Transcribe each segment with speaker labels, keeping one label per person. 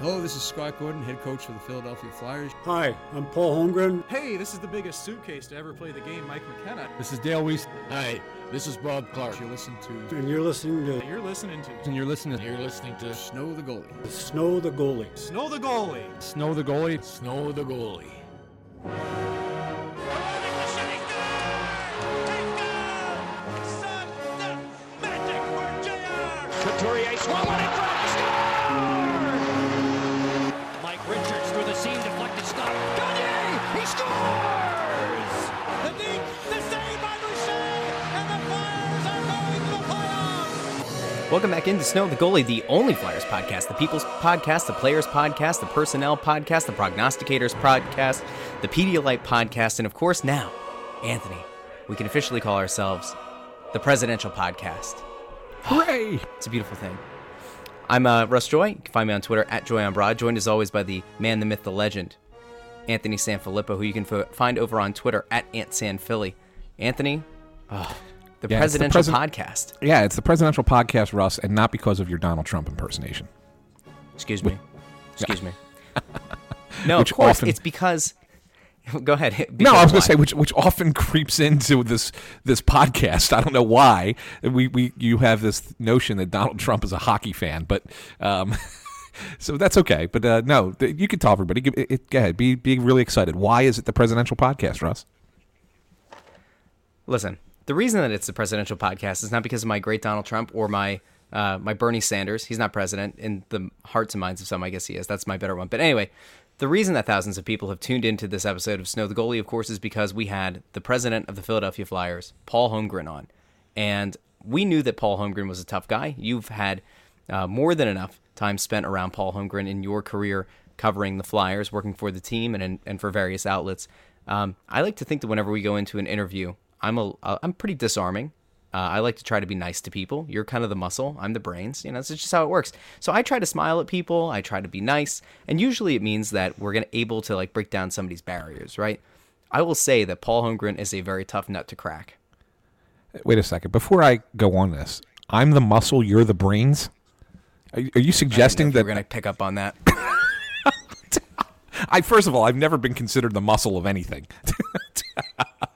Speaker 1: Hello, this is Scott Gordon, head coach for the Philadelphia Flyers.
Speaker 2: Hi, I'm Paul Holmgren.
Speaker 3: Hey, this is the biggest suitcase to ever play the game, Mike McKenna.
Speaker 4: This is Dale Weise.
Speaker 5: Hi, this is Bob Clarke.
Speaker 1: You listen to.
Speaker 2: And you're listening to.
Speaker 3: You're listening to.
Speaker 4: And you're listening to.
Speaker 5: You're listening to.
Speaker 1: Snow the goalie.
Speaker 2: Snow the goalie.
Speaker 3: Snow the goalie.
Speaker 4: Snow the goalie.
Speaker 5: Snow the goalie.
Speaker 6: Couturier swung on it,
Speaker 7: Welcome back into Snow the Goalie, the only Flyers podcast, the People's podcast, the Players podcast, the Personnel podcast, the Prognosticators podcast, the Pedialyte podcast, and of course now, Anthony, we can officially call ourselves the Presidential Podcast.
Speaker 4: Hooray!
Speaker 7: It's a beautiful thing. I'm uh, Russ Joy. You can find me on Twitter at Joy on Broad, joined as always by the man, the myth, the legend, Anthony Sanfilippo, who you can f- find over on Twitter at AntSanPhilly. Anthony, oh, the
Speaker 8: Yeah, it's the
Speaker 7: Presidential Podcast.
Speaker 8: Yeah, it's the presidential podcast, Russ, and not because of your Donald Trump impersonation.
Speaker 7: Excuse me. Excuse me. No, of course.
Speaker 8: often-
Speaker 7: It's because. Go ahead.
Speaker 8: no, I was going to say which which often creeps into this this podcast. I don't know why. We we you have this notion that Donald Trump is a hockey fan, but um, so that's okay. But uh, no, you can tell everybody. It, it, go ahead. Be be really excited. Why is it the presidential podcast, Russ?
Speaker 7: Listen, the reason that it's the presidential podcast is not because of my great Donald Trump or my uh, my Bernie Sanders. He's not president in the hearts and minds of some. I guess he is. That's my better one. But anyway, the reason that thousands of people have tuned into this episode of Snow the Goalie, of course, is because we had the president of the Philadelphia Flyers, Paul Holmgren, on, and we knew that Paul Holmgren was a tough guy. You've had uh, more than enough time spent around Paul Holmgren in your career covering the Flyers, working for the team and and for various outlets. Um, I like to think that whenever we go into an interview, I'm a uh, I'm pretty disarming. Uh, I like to try to be nice to people. You're kind of the muscle. I'm the brains. You know, it's just how it works. So I try to smile at people. I try to be nice, and usually it means that we're gonna able to like break down somebody's barriers, right? I will say that Paul Holmgren is a very tough nut to crack.
Speaker 8: Wait a second. Before I go on this, I'm the muscle. You're the brains. Are, you- are you suggesting that we're
Speaker 7: gonna pick up on that.
Speaker 8: I first of all, I've never been considered the muscle of anything.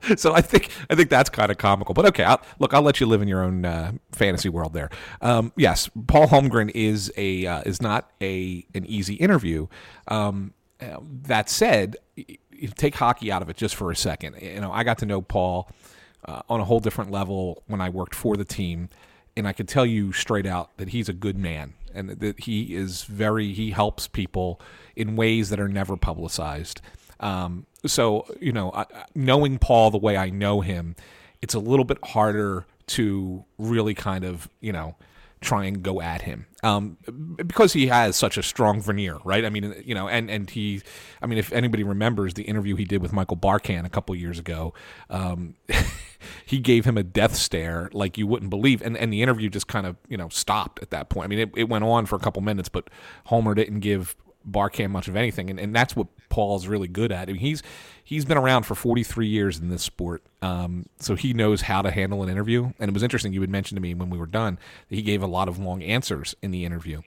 Speaker 8: so I think I think that's kind of comical. But okay, I'll, look, I'll let you live in your own uh, fantasy world there. Um, yes, Paul Holmgren is a uh, is not a an easy interview. Um, uh, that said, take hockey out of it just for a second. You know, I got to know Paul uh, on a whole different level when I worked for the team, and I can tell you straight out that he's a good man and that he is very he helps people in ways that are never publicized. Um, so you know, knowing Paul the way I know him, it's a little bit harder to really kind of you know try and go at him um, because he has such a strong veneer, right? I mean, you know, and and he, I mean, if anybody remembers the interview he did with Michael Barkann a couple years ago, um, he gave him a death stare like you wouldn't believe, and and the interview just kind of you know stopped at that point. I mean, it, it went on for a couple minutes, but Homer didn't give Barkann much of anything, and, and that's what Paul's really good at. I mean, he's he's been around for 43 years in this sport, um, so he knows how to handle an interview. And it was interesting you had mentioned to me when we were done that he gave a lot of long answers in the interview,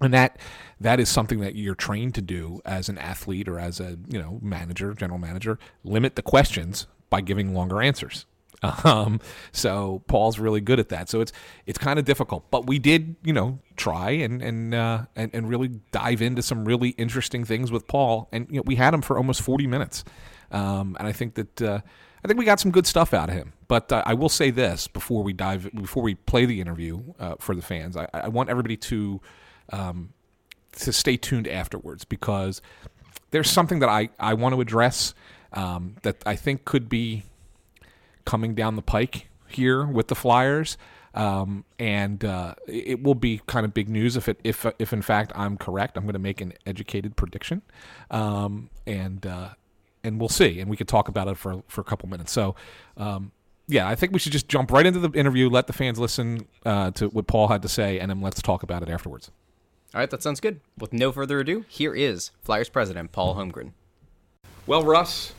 Speaker 8: and that that is something that you're trained to do as an athlete or as a you know manager, general manager. Limit the questions by giving longer answers. Um, so Paul's really good at that. So it's it's kind of difficult, but we did you know try and and uh, and and really dive into some really interesting things with Paul, and you know we had him for almost forty minutes, um, and I think that uh, I think we got some good stuff out of him. But uh, I will say this before we dive before we play the interview uh, for the fans, I, I want everybody to um, to stay tuned afterwards because there's something that I, I want to address um, that I think could be coming down the pike here with the Flyers. Um, and uh, it will be kind of big news if it if if in fact I'm correct. I'm going to make an educated prediction, um, and uh, and we'll see. And we could talk about it for for a couple minutes. So. Um, yeah, I think we should just jump right into the interview, let the fans listen uh, to what Paul had to say, and then let's talk about it afterwards.
Speaker 7: All right, that sounds good. With no further ado, here is Flyers president Paul Holmgren.
Speaker 8: Well, Russ,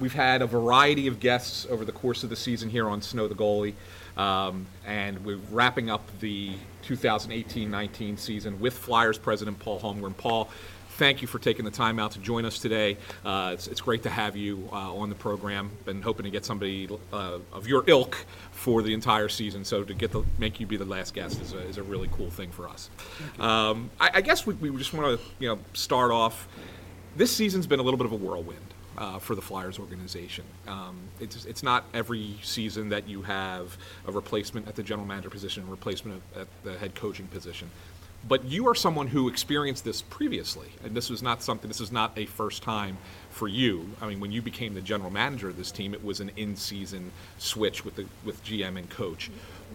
Speaker 8: we've had a variety of guests over the course of the season here on Snow the Goalie, um, and we're wrapping up the 2018-19 season with Flyers president Paul Holmgren. Paul, thank you for taking the time out to join us today. Uh, it's, it's great to have you uh, on the program. Been hoping to get somebody uh, of your ilk for the entire season, so to get the make you be the last guest is a, is a really cool thing for us. Um, I, I guess we, we just want to you know start off. This season's been a little bit of a whirlwind. Uh, for the Flyers organization. Um, it's, it's not every season that you have a replacement at the general manager position, a replacement at the head coaching position. But you are someone who experienced this previously, and this was not something. This is not a first time for you. I mean, when you became the general manager of this team, it was an in-season switch with the with GM and coach.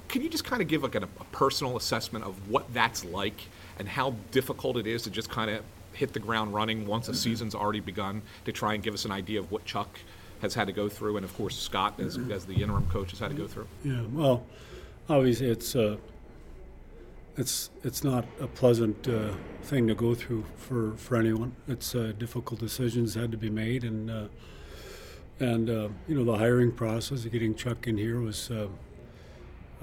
Speaker 8: Can you just kind of give like a, a personal assessment of what that's like and how difficult it is to just kind of hit the ground running once a season's already begun to try and give us an idea of what Chuck has had to go through, and of course Scott, as, as the interim coach, has had to go through.
Speaker 2: Yeah, well, obviously it's uh, it's it's not a pleasant uh, thing to go through for, for anyone. It's uh, difficult decisions had to be made, and uh, and uh, you know the hiring process, of getting Chuck in here was.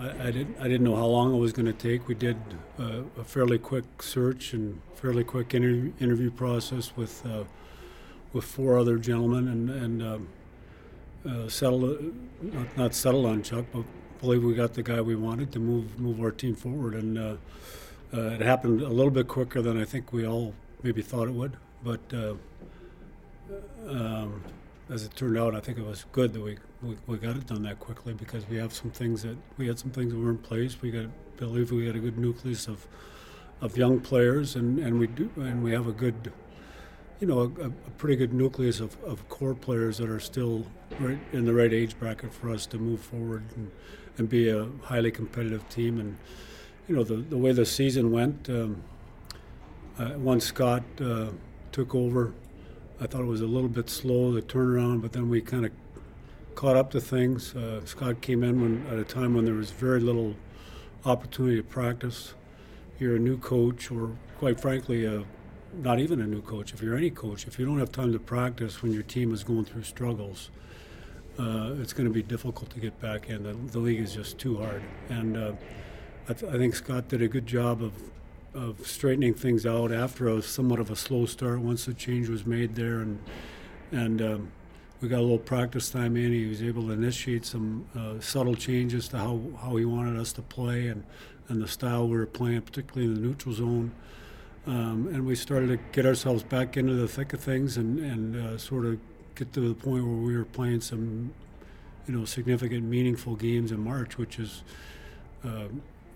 Speaker 2: Uh, I, I didn't I didn't know how long it was going to take. We did uh, a fairly quick search and fairly quick interview, interview process with with four other gentlemen, and and um, uh, settled not, not settled on Chuck, but believe we got the guy we wanted to move move our team forward, and uh, uh, it happened a little bit quicker than I think we all maybe thought it would. But uh, um, as it turned out, I think it was good that we, we, got it done that quickly because we have some things that we had some things that were in place. We got believe we got a good nucleus of of young players, and, and we do and we have a good you know, a, a, pretty good nucleus of, of core players that are still right in the right age bracket for us to move forward and, and be a highly competitive team. And, you know, the, the way the season went, um, uh, once Scott uh, took over, I thought it was a little bit slow, the turnaround, but then we kind of caught up to things. Uh, Scott came in when, at a time when there was very little opportunity to practice. You're a new coach, or quite frankly, a not even a new coach, if you're any coach, if you don't have time to practice when your team is going through struggles, uh, it's going to be difficult to get back in. The, the league is just too hard. And uh, I, th- I, think Scott did a good job of, of straightening things out after a somewhat of a slow start once the change was made there. And, and um, we got a little practice time in. He was able to initiate some uh, subtle changes to how, how he wanted us to play and, and the style we were playing, particularly in the neutral zone. Um, and we started to get ourselves back into the thick of things and, and uh, sort of get to the point where we were playing some, you know, significant, meaningful games in March, which is, uh,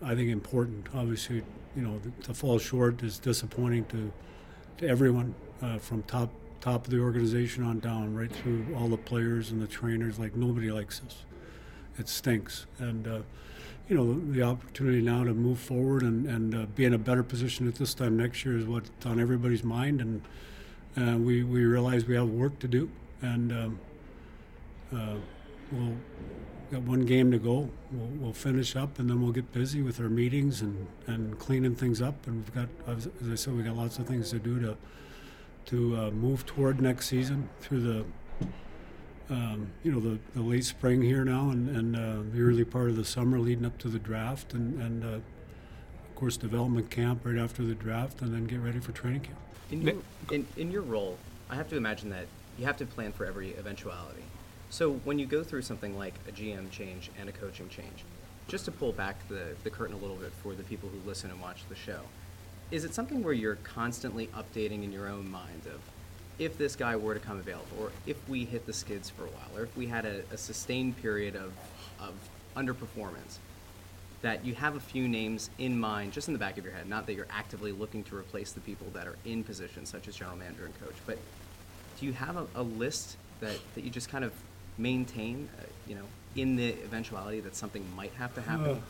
Speaker 2: I think, important. Obviously, you know, to fall short is disappointing to to everyone uh, from top top of the organization on down, right through all the players and the trainers. Like nobody likes this. It stinks, and uh, you know, the opportunity now to move forward and, and uh, be in a better position at this time next year is what's on everybody's mind. And uh, we, we realize we have work to do. And um, uh, we'll got one game to go. We'll, we'll, finish up and then we'll get busy with our meetings and, and cleaning things up. And we've got, as I said, we got lots of things to do to to uh, move toward next season through the um, you know, the, the late spring here now and, and uh, the early part of the summer leading up to the draft and, and uh, of course, development camp right after the draft and then get ready for training camp.
Speaker 7: In your, in, in your role, I have to imagine that you have to plan for every eventuality. So when you go through something like a GM change and a coaching change, just to pull back the, the curtain a little bit for the people who listen and watch the show, is it something where you're constantly updating in your own mind of if this guy were to come available, or if we hit the skids for a while, or if we had a, a sustained period of, of underperformance, that you have a few names in mind, just in the back of your head, not that you're actively looking to replace the people that are in positions such as general manager and coach, but do you have a, a list that, that you just kind of maintain, uh, you know, in the eventuality that something might have to happen?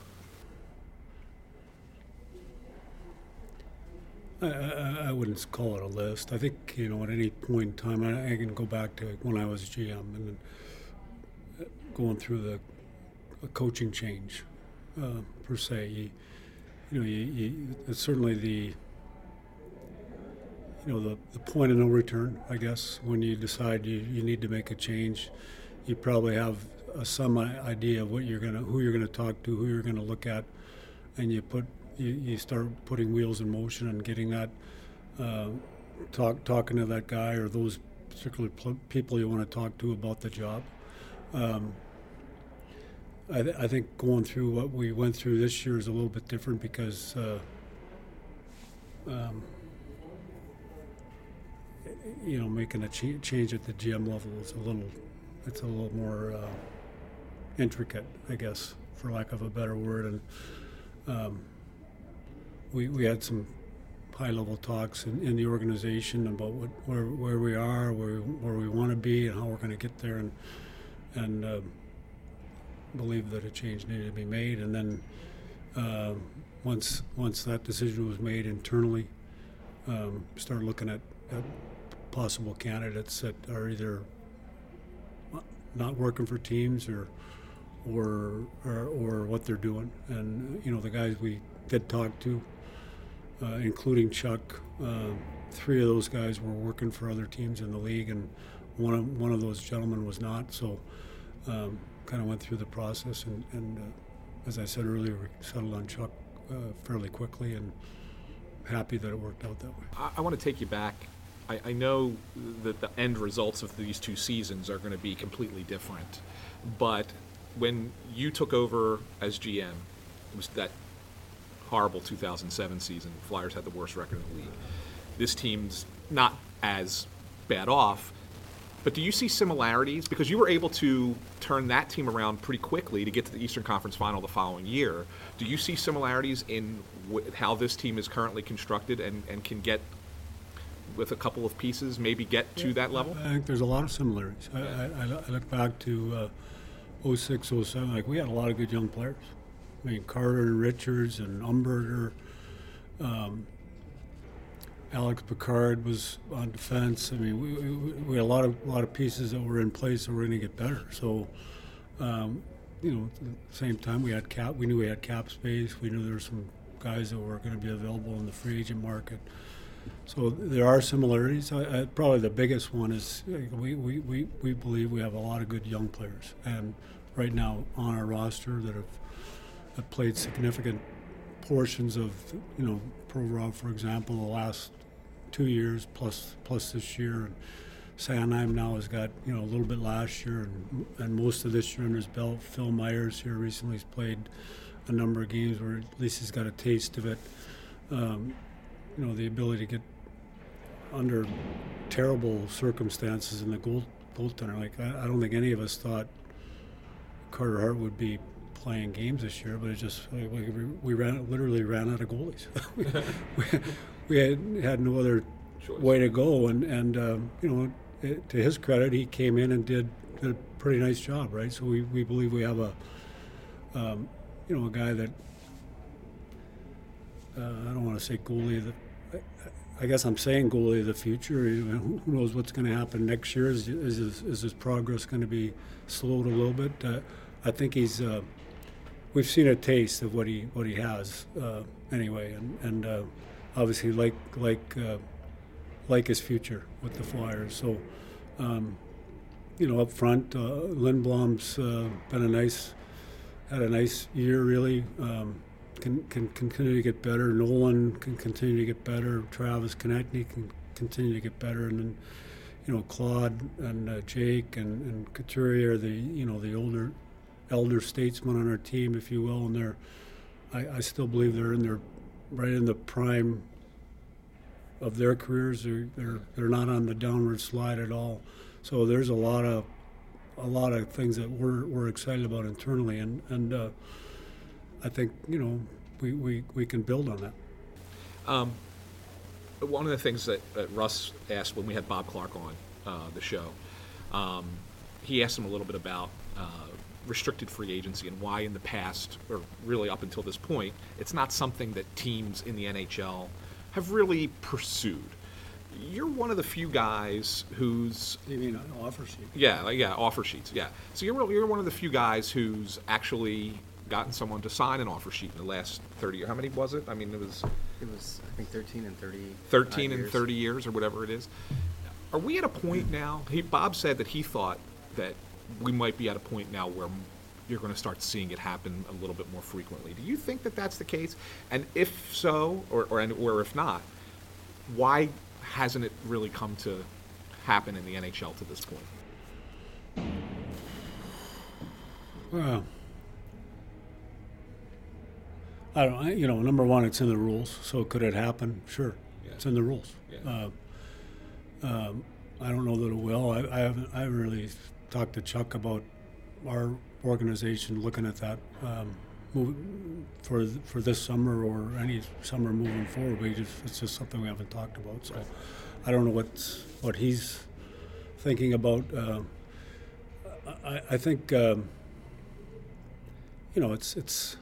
Speaker 2: I, I, wouldn't call it a list. I think you know at any point in time I, I can go back to when I was GM and uh, going through the coaching change uh, per se. You, you know, you, you, it's certainly the you know the, the point of no return. I guess when you decide you, you need to make a change, you probably have a, some idea of what you're gonna who you're gonna talk to, who you're gonna look at, and you put you, you start putting wheels in motion and getting that uh, talk talking to that guy or those particular pl- people you want to talk to about the job. Um, I, th- I, think going through what we went through this year is a little bit different because uh, um, you know making a ch- change at the GM level is a little it's a little more uh, intricate, I guess, for lack of a better word, and um, we, we had some high level talks in, in the organization about what, where, where we are, where, where we want to be, and how we're going to get there, and and uh, believe that a change needed to be made. And then uh, once once that decision was made internally, um, start looking at, at possible candidates that are either not working for teams or or or, or what they're doing. And you know the guys we did talk to uh, including Chuck. Uh, three of those guys were working for other teams in the league, and one of one of those gentlemen was not. So, um, kind of went through the process, and, and uh, as I said earlier, we settled on Chuck uh, fairly quickly, and happy that it worked out that way.
Speaker 8: I, I want to take you back. I, I know that the end results of these two seasons are going to be completely different, but when you took over as GM, it was that horrible 2007 season. Flyers had the worst record in the league. This team's not as bad off, but do you see similarities? Because you were able to turn that team around pretty quickly to get to the Eastern Conference Final the following year. Do you see similarities in how this team is currently constructed and, and can get, with a couple of pieces, maybe get to that level?
Speaker 2: I think there's a lot of similarities. I, I, I look back to uh, 06, 07, like we had a lot of good young players. I mean, Carter and Richards and Umberger. Um, Alex Picard was on defense. I mean, we, we, had a lot of a lot of pieces that were in place that were going to get better. So, um, you know, at the same time, we had cap. We knew we had cap space. We knew there were some guys that were going to be available in the free agent market. So there are similarities. I, I, probably the biggest one is we, we, we, we believe we have a lot of good young players, and right now on our roster that have have played significant portions of, you know, Provorov example, the last two years plus plus this year. And Sanheim now has got, you know, a little bit last year and, and most of this year under his belt. Phil Myers here recently has played a number of games where at least he's got a taste of it. Um, you know, the ability to get under terrible circumstances in the goal goaltender. Like I, I don't think any of us thought Carter Hart would be playing games this year, but it just we, we ran literally ran out of goalies. we, we had, had no other Choice. way to go, and and um, you know, it, to his credit, he came in and did, did, a pretty nice job, right? So we, we believe we have a um, you know a guy that uh, I don't want to say goalie that. I guess I'm saying goalie of the future. Who knows what's going to happen next year? Is, is, his, is his progress going to be slowed a little bit? Uh, I think he's uh, we've seen a taste of what he what he has uh, anyway, and and uh, obviously like like uh, like his future with the Flyers. So, um, you know, up front, uh, Lindblom's uh, been a nice had a nice year really. Um, can, can continue to get better. Nolan can continue to get better. Travis Konecny can continue to get better, and then you know Claude and uh, Jake and, and Couturier, the you know the older elder statesmen on our team, if you will, and they're I, I still believe they're in their right in the prime of their careers. They're they're they're not on the downward slide at all. So there's a lot of a lot of things that we're we're excited about internally, and and uh, I think you know we, we, we can build on that.
Speaker 8: Um, one of the things that, that, Russ asked when we had Bob Clarke on uh, the show, um, he asked him a little bit about uh, restricted free agency and why in the past, or really up until this point, it's not something that teams in the NHL
Speaker 9: have really pursued. You're one of the few guys who's
Speaker 2: You mean an offer sheet?
Speaker 9: yeah, yeah, offer sheets. Yeah. So you're you're one of the few guys who's actually gotten someone to sign an offer sheet in the last 30 years. How many was it? I mean, it was
Speaker 7: It was, I think, 13 and 30.
Speaker 9: 13 and
Speaker 7: years.
Speaker 9: 30 years or whatever it is. Are we at a point now? He, Bob said that he thought that we might be at a point now where you're going to start seeing it happen a little bit more frequently. Do you think that that's the case? And if so, or, or, and, or if not, why hasn't it really come to happen in the NHL to this point?
Speaker 2: Well, I don't. I- You know, number one, it's in the rules. So could it happen? Sure, it's in the rules.
Speaker 9: Yeah.
Speaker 2: Uh, um, I don't know that it will. I, I haven't. I haven't really talked to Chuck about our organization looking at that um, move, for for this summer or any summer moving forward. We just it's just something we haven't talked about. So I don't know what what he's thinking about. Uh, I, I think um, you know it's it's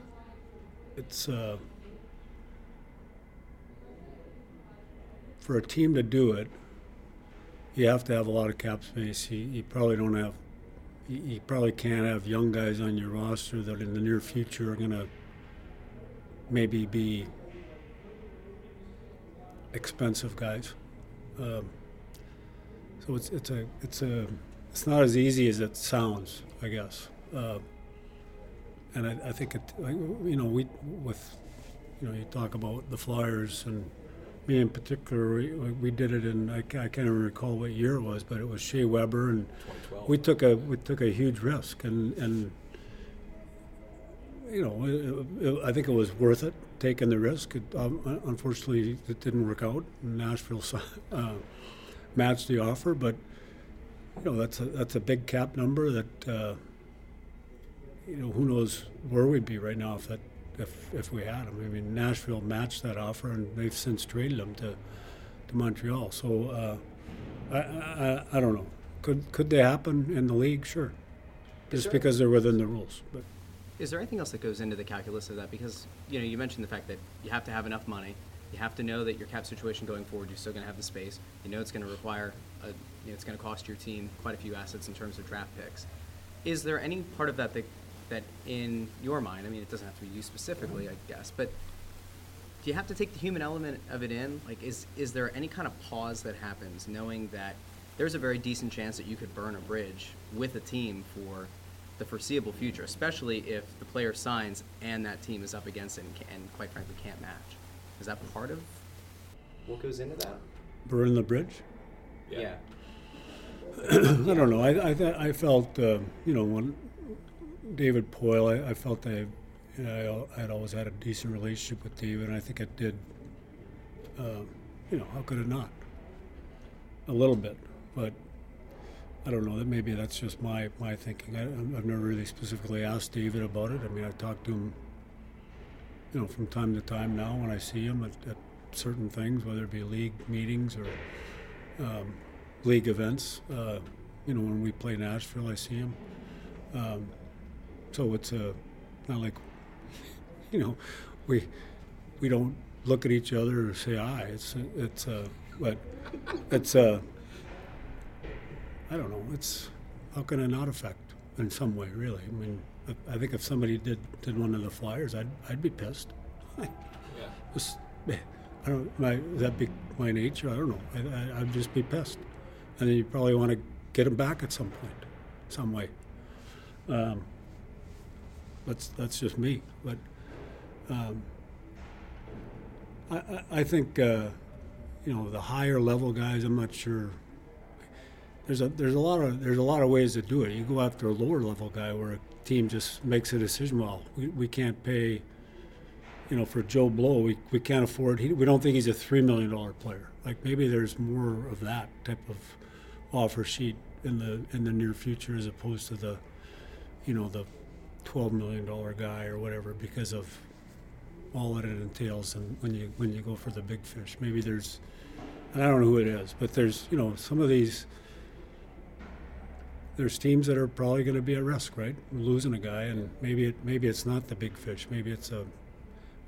Speaker 2: it's uh, for a team to do it. You have to have a lot of cap space. You, you probably don't have. You, probably can't have young guys on your roster that in the near future are going to maybe be expensive guys. Um, so it's it's a it's a it's not as easy as it sounds, I guess. Uh, and I, I think it, you know, we with, you know, you talk about the Flyers and me in particular. We, we did it in I, I can't even recall what year it was, but it was Shea Weber, and we took a we took a huge risk, and and you know, it, it, I think it was worth it taking the risk. It, um, unfortunately, it didn't work out. Nashville uh, matched the offer, but you know that's a that's a big cap number that uh, you know who knows where we'd be right now if that if if we had him. I mean Nashville matched that offer and they've since traded him to to Montreal. So uh, I, I I don't know. Could could they happen in the league? Sure, just
Speaker 7: there-
Speaker 2: because they're within the rules. But
Speaker 7: Is there anything else that goes into the calculus of that? Because you know, you mentioned the fact that you have to have enough money. You have to know that your cap situation going forward, you're still going to have the space. You know, it's going to require, a, you know, it's going to cost your team quite a few assets in terms of draft picks. Is there any part of that that, that in your mind? I mean, it doesn't have to be you specifically, I guess, but do you have to take the human element of it in? Like, is is there any kind of pause that happens, knowing that there's a very decent chance that you could burn a bridge with a team for the foreseeable future, especially if the player signs and that team is up against it and, ca- and quite frankly can't match? Is that part of what goes into that?
Speaker 2: burn the bridge.
Speaker 7: Yeah.
Speaker 2: I don't know. I I, th- I felt uh, you know when David Poile, I, I felt I, you know, I had always had a decent relationship with David, and I think it did. Uh, you know, how could it not? A little bit, but I don't know. That maybe that's just my my thinking. I, I've never really specifically asked David about it. I mean, I talked to him, you know, from time to time now when I see him at, at certain things, whether it be league meetings or um, league events. Uh, you know, when we play Nashville, I see him. Um, so it's a not like you know we we don't look at each other or say hi. It's it's uh, but it's uh, I don't know. It's how can it not affect in some way? Really, I mean, I, I think if somebody did did one of the Flyers, I'd I'd be pissed. Just, I don't. My that be my nature. I don't know. I, I, I'd just be pissed, and then you probably want to get him back at some point, some way. Um, that's that's just me. But um, I, I, think uh, you know the higher level guys. I'm not sure. There's a there's a lot of there's a lot of ways to do it. You go after a lower level guy where a team just makes a decision. Well, we, we can't pay. You know, for Joe Blow, we, we can't afford. He, we don't think he's a three million dollar player. Like maybe there's more of that type of offer sheet in the in the near future as opposed to the, you know, the twelve million dollar guy or whatever because of all that it entails and when you when you go for the big fish. Maybe there's and I don't know who it is, but there's you know some of these there's teams that are probably going to be at risk, right? Losing a guy, and maybe it maybe it's not the big fish. Maybe it's a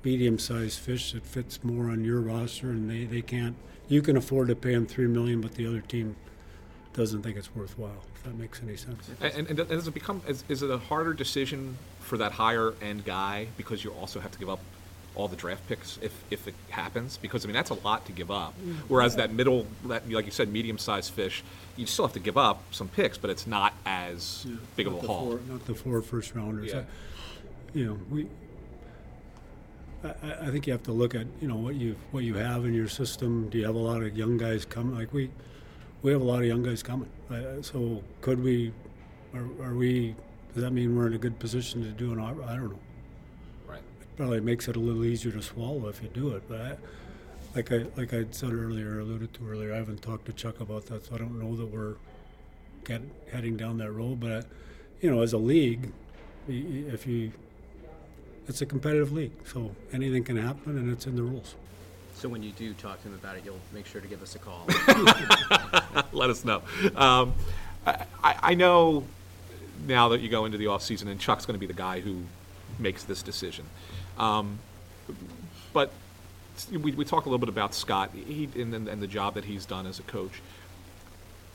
Speaker 2: medium-sized fish that fits more on your roster, and they, they can't. You can afford to pay them three million, but the other team doesn't think it's worthwhile. If that makes any sense.
Speaker 8: And, and, and does it become is, is it a harder decision for that higher end guy because you also have to give up all the draft picks if, if it happens? Because I mean that's a lot to give up. Mm. Whereas that middle, that like you said, medium sized fish, you still have to give up some picks, but it's not as big of a haul.
Speaker 2: four- Not the four first rounders.
Speaker 8: Yeah.
Speaker 2: I- You know, we, I, I- I think you have to look at, you know, what you, what you have in your system. Do you have a lot of young guys coming? Like we, we have a lot of young guys coming. I- So could we, are, are we, does that mean we're in a good position to do an, I don't know.
Speaker 8: Right.
Speaker 2: Probably makes it a little easier to swallow if you do it, but I, like I, like I said earlier, alluded to earlier, I haven't talked to Chuck about that, so I don't know that we're get, heading down that road, but, I, you know, as a league, if you, it's a competitive league, so anything can happen and it's in the rules.
Speaker 7: So when you do talk to him about it, you'll make sure to give us a call.
Speaker 8: Let us know. Um, I, I know now that you go into the off season, and Chuck's going to be the guy who makes this decision. Um, but we, we a little bit about Scott he, and, and and the job that he's done as a coach.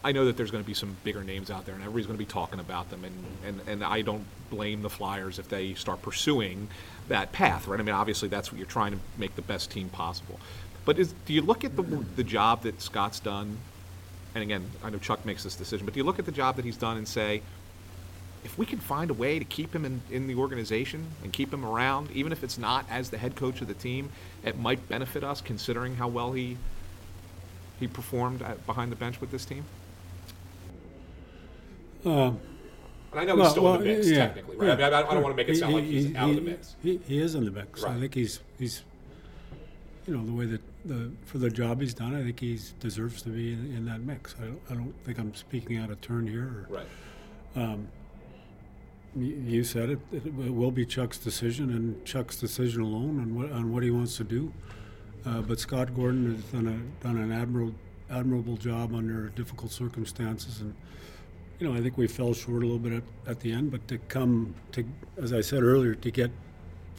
Speaker 8: I know that there's going to be some bigger names out there, and everybody's going to be talking about them. And, and, and I don't blame the Flyers if they start pursuing that path, right? I mean, obviously, that's what you're trying to make the best team possible. But is, do you look at the, the job that Scott's done? And again, I know Chuck makes this decision, but do you look at the job that he's done and say, if we can find a way to keep him in, in the organization and keep him around, even if it's not as the head coach of the team, it might benefit us considering how well he he performed at, behind the bench with this team?
Speaker 2: Um,
Speaker 8: And I know he's still in the mix, technically, right? I mean, I- don't wanna make it sound like he's out of the mix.
Speaker 2: He, he is in the mix. I think he's, he's, you know, the way that, the, for the job he's done, I think he deserves to be in, in that mix. I don't, I don't think I'm speaking out of turn here. Or,
Speaker 8: Right.
Speaker 2: Um, you, you said it, it will be Chuck's decision and Chuck's decision alone on what, on what he wants to do. Uh, but Scott Gordon has done a, done an admirable, admirable job under difficult circumstances and, you know, I think we fell short a little bit at, at the end, but to come to, as I said earlier, to get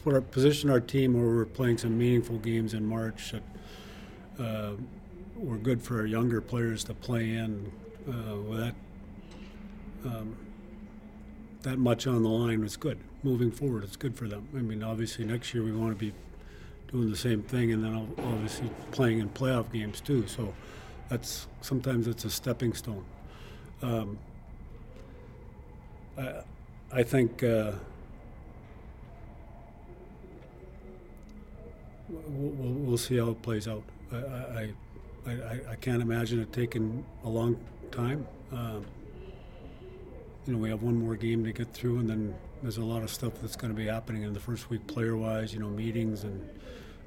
Speaker 2: our position our team where we're playing some meaningful games in March that uh, were good for our younger players to play in. Uh, that um, that much on the line was good. Moving forward, it's good for them. I mean, obviously next year we want to be doing the same thing, and then obviously playing in playoff games too. So that's sometimes it's a stepping stone. Um, I, I think uh, we'll, we'll, see how it plays out. I, I, I, I, can't imagine it taking a long time. Um, you know, we have one more game to get through, and then there's a lot of stuff that's going to be happening in the first week, player-wise. You know, meetings and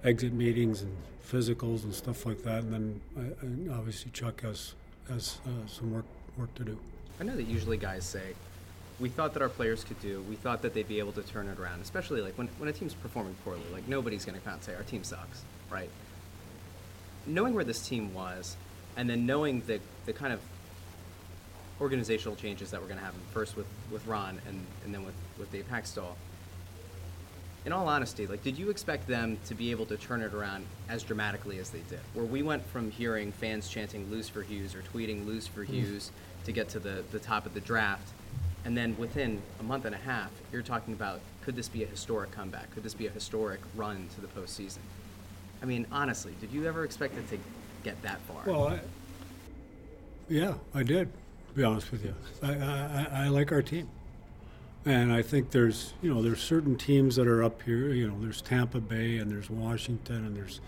Speaker 2: exit meetings and physicals and stuff like that. And then and obviously Chuck has has uh, some work work to do.
Speaker 7: I know that usually guys say, we thought that our players could do, we thought that they'd be able to turn it around, especially like when, when a team's performing poorly, like nobody's going to come out and say, our team sucks, right? Knowing where this team was, and then knowing the, the kind of organizational changes that were going to happen, first with, with Ron and, and then with, with Dave Hakstol, in all honesty, like, did you expect them to be able to turn it around as dramatically as they did? Where we went from hearing fans chanting "Lose for Hughes" or tweeting "Lose for hmm. Hughes" to get to the, the top of the draft, and then within a month and a half, you're talking about could this be a historic comeback? Could this be a historic run to the postseason? I mean, honestly, did you ever expect it to get that far?
Speaker 2: Well, I, yeah, I did. To be honest with you, I, I, I- like our team, and I think there's you know there's certain teams that are up here. You know, there's Tampa Bay and there's Washington and there's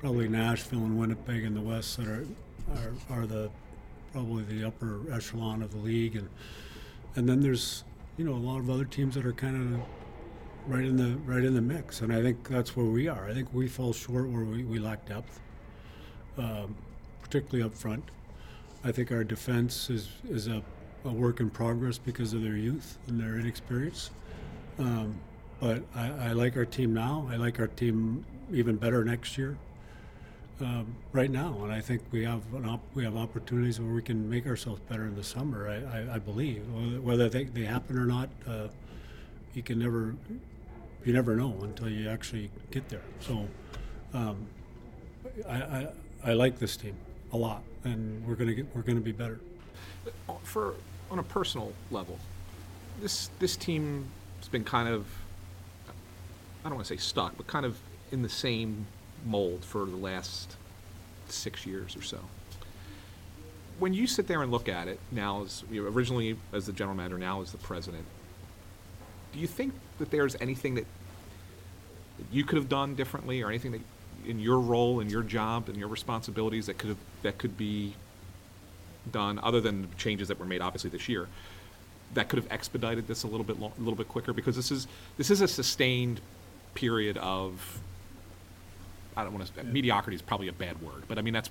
Speaker 2: probably Nashville and Winnipeg in the West that are are, are the probably the upper echelon of the league, and and then there's you know a lot of other teams that are kind of right in the right in the mix, and I think that's where we are. I think we fall short where we, we lack depth, um, particularly up front. I think our defense is is a, a work in progress because of their youth and their inexperience. Um, but I, I like our team now. I like our team even better next year. Um, right now, and I think we have op- we have opportunities where we can make ourselves better in the summer. I, I, I believe whether, whether they, they happen or not, uh, you can never you never know until you actually get there. So um, I, I I like this team a lot, and we're gonna get we're gonna be better.
Speaker 8: For on a personal level, this this team has been kind of I don't want to say stuck, but kind of in the same mold for the last six years or so. When you sit there and look at it now, as you know, originally as the general manager, now as the president, do you think that there's anything that that you could have done differently, or anything that in your role, in your job, and your responsibilities that could have that could be done, other than the changes that were made obviously this year, that could have expedited this a little bit a little bit quicker? Because this is this is a sustained period of I don't want to mediocrity is probably a bad word, but I mean that's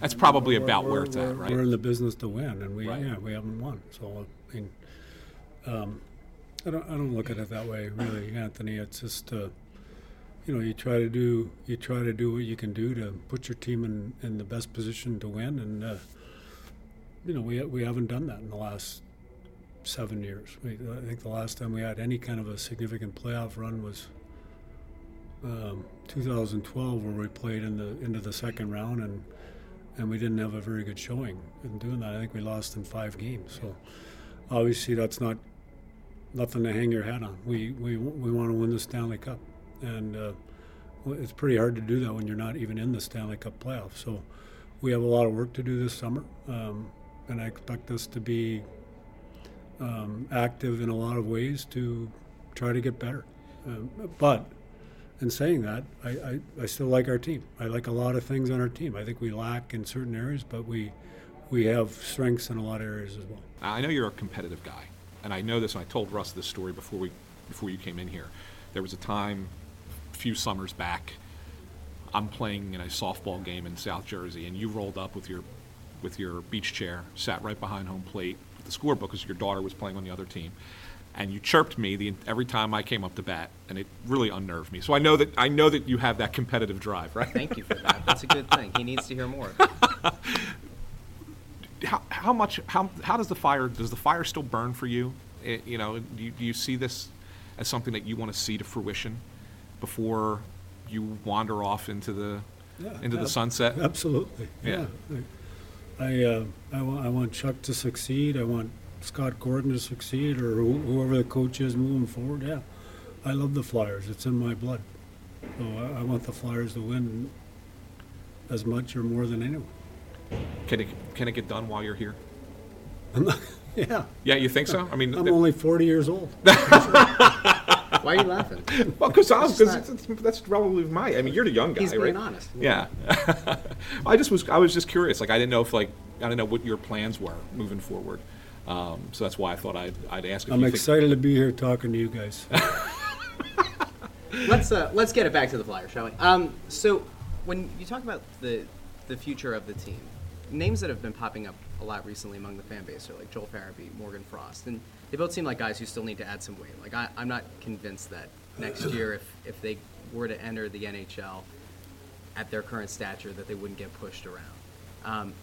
Speaker 8: that's probably about where it's at, right?
Speaker 2: We're in the business to win, and we
Speaker 8: Right.
Speaker 2: yeah we haven't won. So I mean, um, I don't I don't look at it that way really, Anthony. It's just uh, you know you try to do you try to do what you can do to put your team in, in the best position to win, and uh, you know we we haven't done that in the last seven years. We, I think the last time we had any kind of a significant playoff run was um, 2012, where we played in the into the second round and and we didn't have a very good showing in doing that. I think we lost in five games. So obviously that's not nothing to hang your hat on. We we we want to win the Stanley Cup, and uh, it's pretty hard to do that when you're not even in the Stanley Cup playoffs. So we have a lot of work to do this summer, um, and I expect us to be um, active in a lot of ways to try to get better. Um, but in saying that, I, I, I still like our team. I like a lot of things on our team. I think we lack in certain areas, but we we have strengths in a lot of areas as well.
Speaker 8: I know you're a competitive guy, and I know this. And I told Russ this story before we before you came in here. There was a time, a few summers back, I'm playing in a softball game in South Jersey, and you rolled up with your with your beach chair, sat right behind home plate with the scorebook because your daughter was playing on the other team, and you chirped me the, every time I came up to bat, and it really unnerved me. So I know that I know that you have that competitive drive, right?
Speaker 7: Thank you for that. That's a good thing. He needs to hear more.
Speaker 8: how, how much how how does the fire does the fire still burn for you? Eh, you know, do you, do you see this as something that you want to see to fruition before you wander off into the into the
Speaker 2: ab-
Speaker 8: sunset?
Speaker 2: Absolutely.
Speaker 8: Yeah.
Speaker 2: Yeah. I uh, I, want, I want Chuck to succeed. I want Scott Gordon to succeed, or who, whoever the coach is moving forward. Yeah, I love the Flyers. It's in my blood. So I, I want the Flyers to win as much or more than anyone.
Speaker 8: Can it can it get done while you're here?
Speaker 2: Yeah.
Speaker 8: Yeah, you think so? I mean,
Speaker 2: I'm
Speaker 8: th-
Speaker 2: only 40 years old.
Speaker 7: Why are you laughing?
Speaker 8: well, because
Speaker 7: It's not-
Speaker 8: that's relatively my. I mean, you're the young guy, right?
Speaker 7: He's being
Speaker 8: right?
Speaker 7: honest.
Speaker 8: Yeah. I just was I was just curious. Like I didn't know if like I didn't know what your plans were moving forward. Um, so that's why I thought I'd, I'd ask. If
Speaker 2: I'm
Speaker 8: you think-
Speaker 2: excited to be here talking to you guys.
Speaker 7: let's uh, let's get it back to the Flyers, shall we? Um, so when you talk about the the future of the team, names that have been popping up a lot recently among the fan base are like Joel Farabee, Morgan Frost, and they both seem like guys who still need to add some weight. Like I, I'm not convinced that next year, if if they were to enter the NHL at their current stature, that they wouldn't get pushed around. Um,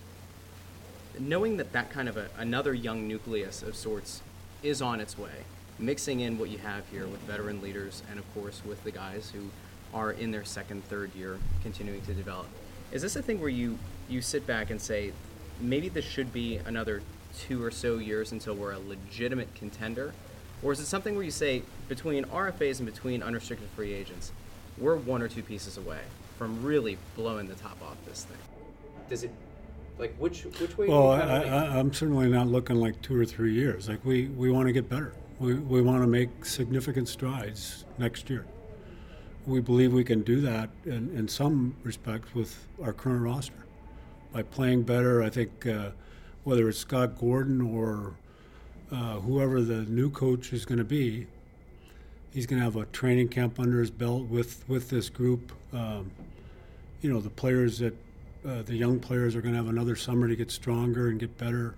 Speaker 7: knowing that that kind of a, another young nucleus of sorts is on its way, mixing in what you have here with veteran leaders and of course with the guys who are in their second, third year continuing to develop. Is this a thing where you you sit back and say, maybe this should be another two or so years until we're a legitimate contender? Or is it something where you say, between RFAs and between unrestricted free agents, we're one or two pieces away from really blowing the top off this thing? Does it, like, which which way?
Speaker 2: Well, I, I, I'm certainly not looking like two or three years. Like we, we want to get better. We, we want to make significant strides next year. We believe we can do that in, in some respects with our current roster by playing better. I think uh, whether it's Scott Gordon or uh, whoever the new coach is going to be, he's going to have a training camp under his belt with with this group. Um, you know, the players that uh, the young players are going to have another summer to get stronger and get better.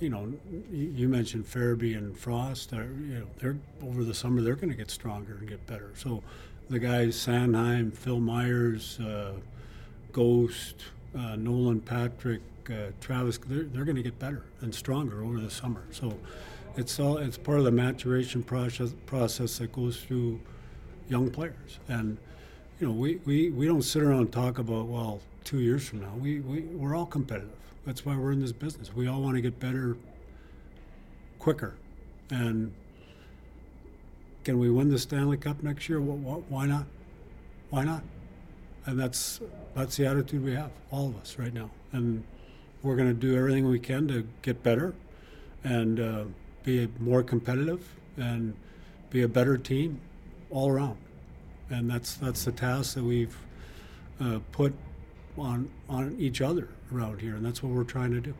Speaker 2: You know, you mentioned Farabee and Frost. Are, you know, they're over the summer they're going to get stronger and get better. So, the guys Sanheim, Phil Myers, uh, Ghost, uh, Nolan Patrick, uh, Travis, they're, they're going to get better and stronger over the summer. So, it's all it's part of the maturation process process that goes through young players. And you know, we, we, we don't sit around and talk about well, two years from now. We, we we're all competitive. That's why we're in this business. We all want to get better quicker. And can we win the Stanley Cup next year? Wh- wh- Why not? Why not? And that's that's the attitude we have, all of us right now. And we're going to do everything we can to get better and uh, be more competitive and be a better team all around. And that's that's the task that we've uh, put on on each other around here, and that's what we're trying to do.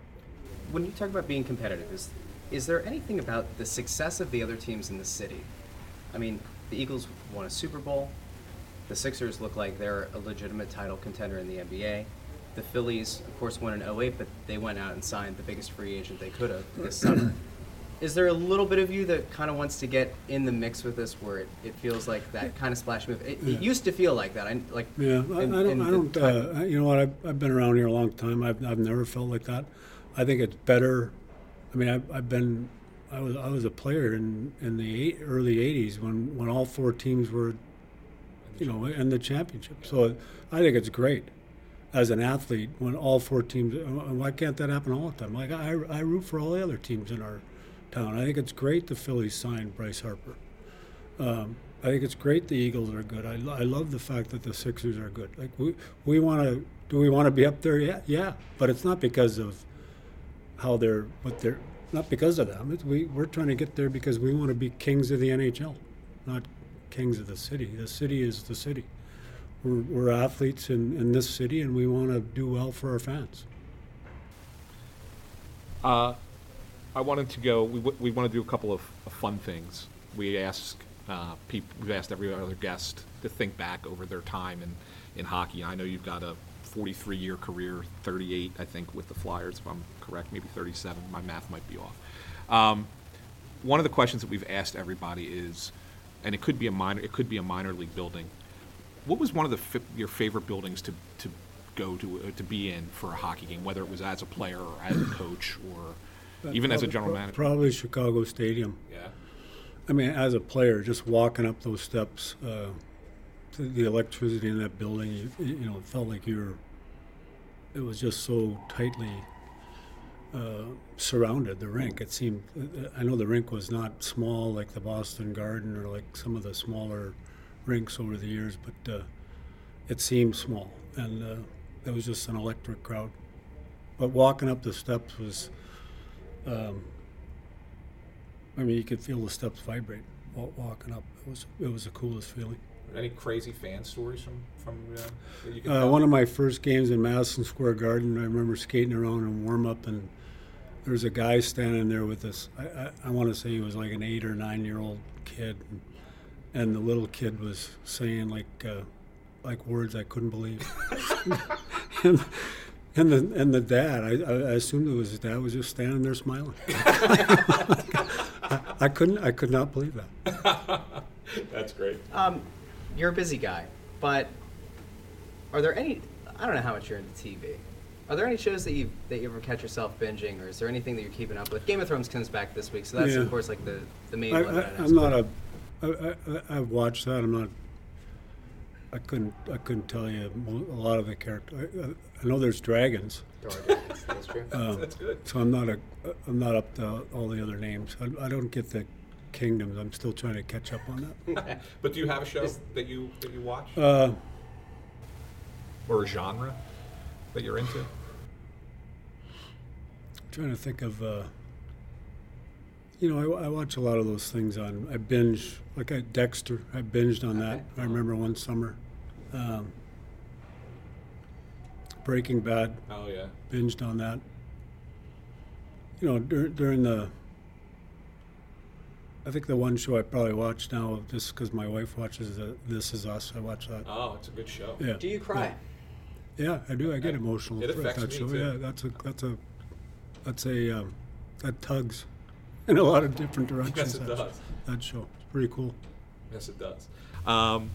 Speaker 7: When you talk about being competitive, is is there anything about the success of the other teams in the city? I mean, the Eagles won a Super Bowl. The Sixers look like they're a legitimate title contender in the NBA. The Phillies, of course, won in 08, but they went out and signed the biggest free agent they could have this summer. Is there a little bit of you that kind of wants to get in the mix with this, where it, it feels like that kind of splash move? It, it used to feel like that. I like.
Speaker 2: Yeah, I, I don't. I don't. Uh, you know what? I've, I've been around here a long time. I've, I've never felt like that. I think it's better. I mean, I've, I've been. I was I was a player in in the eight, early '80s when when all four teams were, you know, in the championship. So I think it's great as an athlete when all four teams. Why can't that happen all the time? Like I, I root for all the other teams in our I think it's great the Phillies signed Bryce Harper. Um, I think it's great the Eagles are good. I, I love the fact that the Sixers are good. Like we we want to do we want to be up there? Yeah, yeah. But it's not because of how they're what they're not because of them. It's, we we're trying to get there because we want to be kings of the NHL, not kings of the city. The city is the city. We're, we're athletes in, in this city, and we want to do well for our fans.
Speaker 8: Uh, I wanted to go. We, we want to do a couple of, of fun things. We ask uh, people. We've asked every other guest to think back over their time in, in hockey. I know you've got a 43 year career, 38, I think, with the Flyers, if I'm correct, maybe 37. My math might be off. Um, one of the questions that we've asked everybody is, and it could be a minor, it could be a minor league building. What was one of the fi- your favorite buildings to, to go to uh, to be in for a hockey game, whether it was as a player or as a coach or even as a general
Speaker 2: pro-
Speaker 8: manager?
Speaker 2: Probably Chicago Stadium.
Speaker 8: Yeah.
Speaker 2: I mean, as a player, just walking up those steps, uh, the, the electricity in that building, you, you know, it felt like you were. It was just so tightly uh, surrounded. The rink. It seemed. I know the rink was not small like the Boston Garden or like some of the smaller rinks over the years, but uh, it seemed small, and uh, there was just an electric crowd. But walking up the steps was. Um, I mean, you could feel the steps vibrate wa- walking up. It was it was the coolest feeling.
Speaker 8: Any crazy fan stories from from uh, that you can
Speaker 2: Uh, one of my first games in Madison Square Garden, I remember skating around and warm up, and there was a guy standing there with this. I, I, I want to say he was like an eight or nine year old kid, and, and the little kid was saying like uh, like words I couldn't believe. and, and the and the dad, I, I assumed it was his dad, was just standing there smiling. I, I couldn't, I could not believe that.
Speaker 8: That's great.
Speaker 7: Um, you're a busy guy, but are there any? I don't know how much you're into TV. Are there any shows that you that you ever catch yourself binging, or is there anything that you're keeping up with? Game of Thrones comes back this week, so that's
Speaker 2: Yeah.
Speaker 7: of course like the the main
Speaker 2: I,
Speaker 7: one.
Speaker 2: I,
Speaker 7: that I know.
Speaker 2: I'm not a. I, I, I've watched that. I'm not. I couldn't. I couldn't tell you a lot of the character. I, I, know there's dragons,
Speaker 7: dragons, That's true.
Speaker 2: um,
Speaker 8: That's good.
Speaker 2: so I'm not a. I'm not up to all the other names. I, I don't get the kingdoms. I'm still trying to catch up on that.
Speaker 8: But do you have a show that you that you watch
Speaker 2: Uh,
Speaker 8: or a genre that you're into?
Speaker 2: trying to think of. Uh, you know, I, I watch a lot of those things on. I binge like I Dexter. I binged on that.
Speaker 7: Okay.
Speaker 2: I remember one summer. Um, Breaking Bad.
Speaker 8: Oh yeah.
Speaker 2: binged on that. You know, dur- during the, I think the one show I probably watch now, just because my wife watches the This Is Us, I watch that.
Speaker 8: Oh, it's a good show.
Speaker 2: Yeah.
Speaker 7: Do you cry?
Speaker 2: Yeah, I do. I get emotional
Speaker 8: It affects
Speaker 2: that
Speaker 8: me,
Speaker 2: show.
Speaker 8: too.
Speaker 2: Yeah, that's a that's a that's a um, that tugs in a lot of different directions.
Speaker 8: Yes, it
Speaker 2: that,
Speaker 8: does.
Speaker 2: that show. It's pretty cool.
Speaker 8: Yes, it does. Um,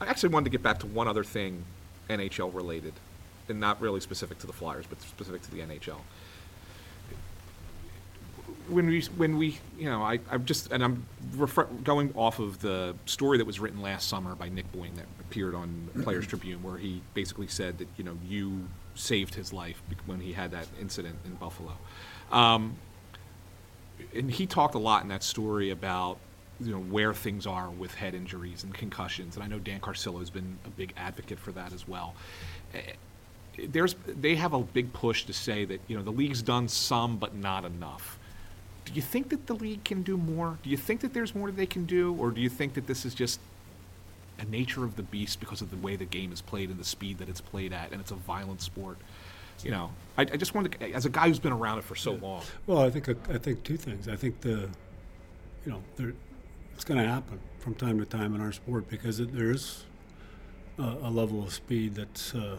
Speaker 8: I actually wanted to get back to one other thing, NHL related, and not really specific to the Flyers, but specific to the NHL. when we when we you know I I'm just and I'm refer- going off of the story that was written last summer by Nick Boynton that appeared on Players Tribune where he basically said that you know you saved his life when he had that incident in Buffalo. Um, and he talked a lot in that story about you know where things are with head injuries and concussions, and I know Dan Carcillo has been a big advocate for that as well. There's they have a big push to say that you know the league's done some but not enough. Do you think that the league can do more? Do you think that there's more that they can do, or do you think that this is just a nature of the beast because of the way the game is played and the speed that it's played at, and it's a violent sport? You know, I, I just wanted, to, as a guy who's been around it for so long.
Speaker 2: Well, I think I think two things. I think the, you know, there, it's going to happen from time to time in our sport because it, there is a, a level of speed that's. Uh,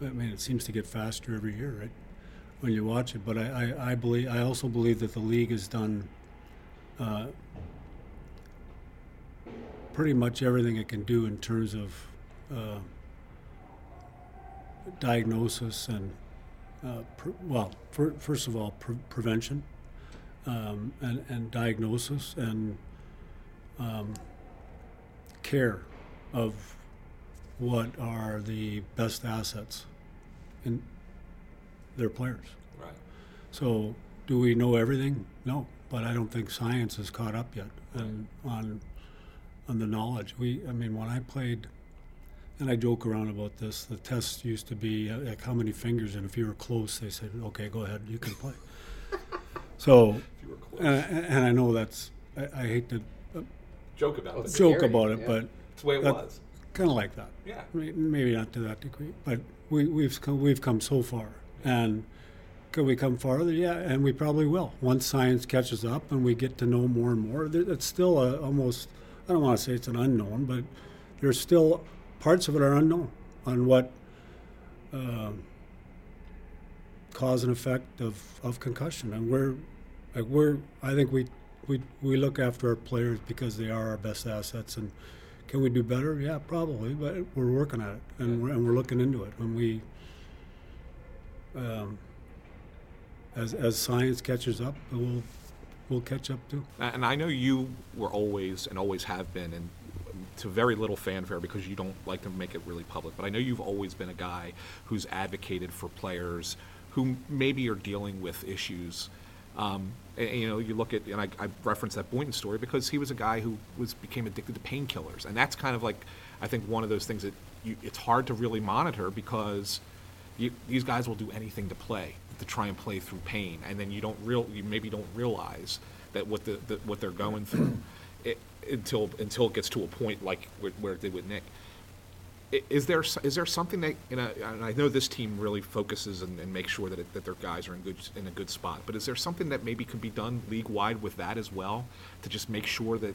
Speaker 2: I mean, it seems to get faster every year, right? When you watch it, but I, I, I believe I also believe that the league has done uh, pretty much everything it can do in terms of uh, diagnosis and uh, pre- well, fir- first of all, pre- prevention um, and, and diagnosis and um, care of what are the best assets in their players.
Speaker 8: Right.
Speaker 2: So, do we know everything? No, but I don't think science has caught up yet and on on the knowledge. We, I mean, when I played, and I joke around about this. The test used to be uh, like how many fingers, and if you were close, they said, "Okay, go ahead, you can play." so, and, and I know that's I, I hate to uh,
Speaker 8: Joke about it.
Speaker 2: joke about it, but
Speaker 8: It's the way it
Speaker 2: that-
Speaker 8: was.
Speaker 2: Kind of like that.
Speaker 8: Yeah.
Speaker 2: Maybe not to that degree, but we, we've come, we've come so far, and could we come farther? Yeah, and we probably will once science catches up and we get to know more and more. It's still a, almost I don't want to say it's an unknown, but there's still parts of it are unknown on what um cause and effect of, of concussion, and we're like we're I think we we we look after our players because they are our best assets and can we do better? Yeah, probably, but we're working at it and we're, and we're looking into it. When we, um, as as science catches up, we'll we'll catch up too.
Speaker 8: And I know you were always and always have been, and to very little fanfare because you don't like to make it really public. But I know you've always been a guy who's advocated for players who maybe are dealing with issues. Um, and, you know, you look at, and I, I referenced that Boynton story because he was a guy who was became addicted to painkillers, and that's kind of like, I think one of those things that you, it's hard to really monitor because you, these guys will do anything to play to try and play through pain, and then you don't real you maybe don't realize that what the, the what they're going through it, until until it gets to a point like where, where it did with Nick. I- Is there s- is there something that you know? And I know this team really focuses and, and makes sure that it, that their guys are in good in a good spot. But is there something that maybe could be done league wide with that as well to just make sure that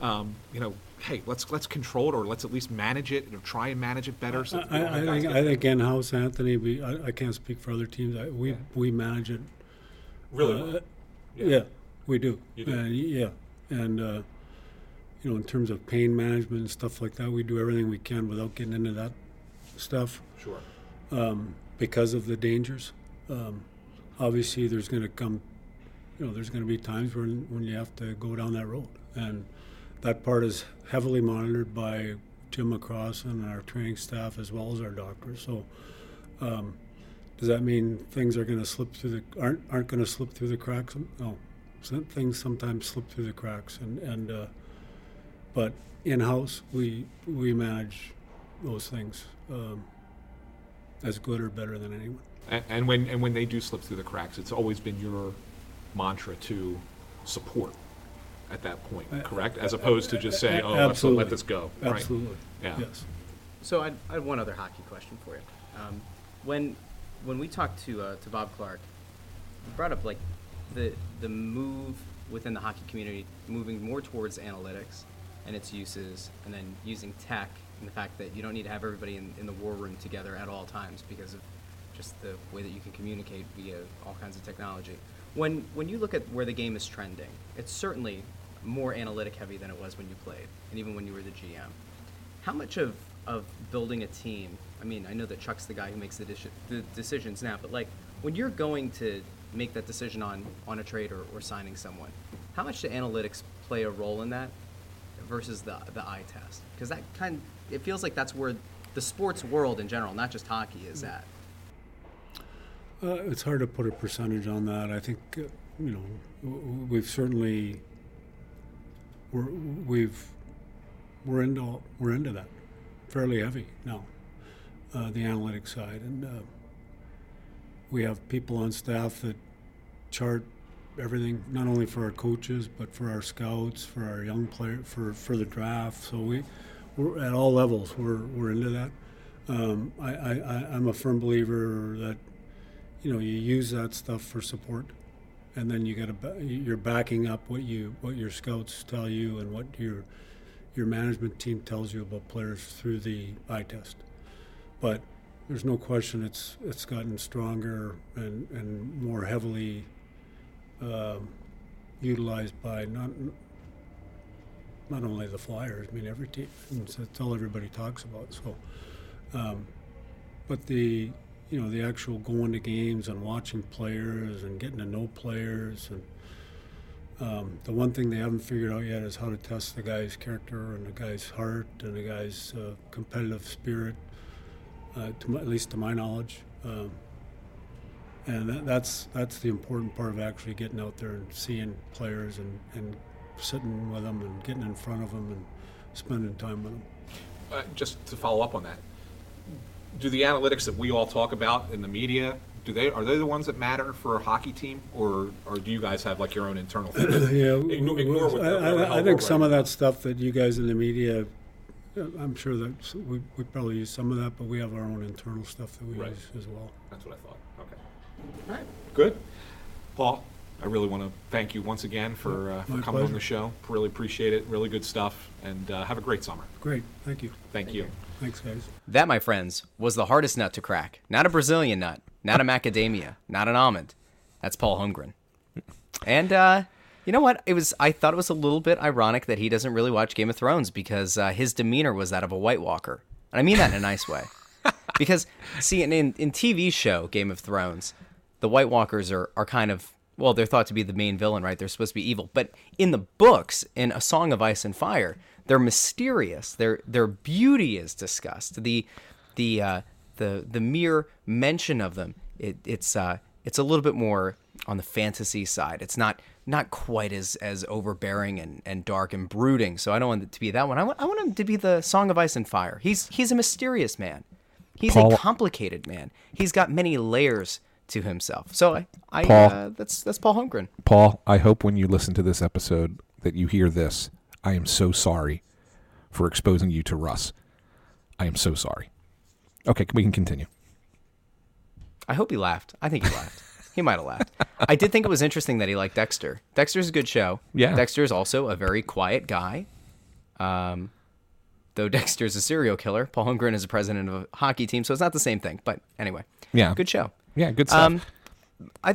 Speaker 8: um, you know, hey, let's let's control it or let's at least manage it or try and manage it better. So that
Speaker 2: I, I think I think in house, Anthony. We I, I can't speak for other teams. I, we we manage it
Speaker 8: really
Speaker 2: uh,
Speaker 8: well.
Speaker 2: Yeah. we do.
Speaker 8: You do?
Speaker 2: Uh, yeah, and uh, you know, in terms of pain management and stuff like that, we do everything we can without getting into that stuff
Speaker 8: Sure.
Speaker 2: um, because of the dangers. Um, obviously, there's going to come, you know, there's going to be times when when you have to go down that road, and that part is heavily monitored by Jim McCrossin and our training staff as well as our doctors. So. Um, does that mean things are going to slip through the aren't aren't going to slip through the cracks? No, things sometimes slip through the cracks, and and uh, but in house we we manage those things um, as good or better than anyone.
Speaker 8: And, and when and when they do slip through the cracks, it's always been your mantra to support at that point, correct? As opposed to just say, "Oh, let's let this go." right?
Speaker 2: Absolutely.
Speaker 8: Yeah.
Speaker 2: Yes.
Speaker 7: So I, I have one other hockey question for you. Um, when when we talked to uh, to Bob Clarke, he brought up like the the move within the hockey community, moving more towards analytics and its uses, and then using tech and the fact that you don't need to have everybody in, in the war room together at all times because of just the way that you can communicate via all kinds of technology. When when you look at where the game is trending, it's certainly more analytic heavy than it was when you played, and even when you were the GM. How much of, of building a team? I mean, I know that Chuck's the guy who makes the, deci- the decisions now, but like when you're going to make that decision on on a trade or, or signing someone. How much do analytics play a role in that versus the the eye test? Because that kind it feels like that's where the sports world in general, not just hockey, is at.
Speaker 2: Uh, it's hard to put a percentage on that. I think, uh, you know, we've certainly we're we've we're into we're into that fairly heavy now, uh, the analytics side, and uh, we have people on staff that chart everything, not only for our coaches but for our scouts, for our young player, for for the draft. So we we're at all levels. We're we're into that. Um, I, I, I'm a firm believer that you know you use that stuff for support and then you got to you're backing up what you what your scouts tell you and what your your management team tells you about players through the eye test but there's no question it's it's gotten stronger and and more heavily um, utilized by not not only the Flyers I mean every team it's all everybody talks about so um, but the you know the actual going to games and watching players and getting to know players and um, the one thing they haven't figured out yet is how to test the guy's character and the guy's heart and the guy's uh, competitive spirit uh, to at least to my knowledge um, and that, that's that's the important part of actually getting out there and seeing players and, and sitting with them and getting in front of them and spending time with them
Speaker 9: Uh, just to follow up on that, do the analytics that we all talk about in the media do they are they the ones that matter for a hockey team or or do you guys have like your own internal thing?
Speaker 2: yeah,
Speaker 9: ignore, ignore
Speaker 2: w-
Speaker 9: what the,
Speaker 2: I, I- I think some of that stuff that you guys in the media, uh, I'm sure that we, we probably use some of that, but we have our own internal stuff that we
Speaker 9: Right.
Speaker 2: use as well.
Speaker 9: That's what I thought. Okay. All right. Good. Paul, I really want to thank you once again for, uh, for
Speaker 2: My
Speaker 9: coming on
Speaker 2: pleasure.
Speaker 9: the show. Really appreciate it. Really good stuff. And uh, have a great summer.
Speaker 2: Great, thank you.
Speaker 9: Thank, you.
Speaker 2: Thanks, guys.
Speaker 7: That, my friends, was the hardest nut to crack. Not a Brazilian nut, not a macadamia, not an almond. That's Paul Holmgren. And uh, you know what? It was. I thought it was a little bit ironic that he doesn't really watch Game of Thrones because uh, his demeanor was that of a White Walker, and I mean that in a nice way. Because see, in in TV show Game of Thrones, the White Walkers are are kind of well, they're thought to be the main villain, right? They're supposed to be evil, but in the books, in A Song of Ice and Fire, they're mysterious. Their their beauty is discussed. The the uh, the the mere mention of them, it, it's uh, it's a little bit more on the fantasy side. It's not not quite as as overbearing and, and dark and brooding. So I don't want it to be that one. I want I want him to be the Song of Ice and Fire. He's he's a mysterious man. He's
Speaker 8: Paul-
Speaker 7: a complicated man. He's got many layers to himself. So I, I
Speaker 8: Paul.
Speaker 7: Uh, that's that's Paul Holmgren.
Speaker 8: Paul, I hope when you listen to this episode that you hear this. I am so sorry for exposing you to Russ. I am so sorry. Okay, we can continue.
Speaker 7: I hope he laughed. I think he laughed. he might have laughed. I did think it was interesting that he liked Dexter. Dexter's a good show.
Speaker 8: Yeah.
Speaker 7: Dexter is also a very quiet guy. Um, though Dexter's a serial killer, Paul Holmgren is a president of a hockey team, so it's not the same thing. But anyway,
Speaker 8: Yeah.
Speaker 7: good show.
Speaker 8: Yeah, good stuff.
Speaker 7: Um, I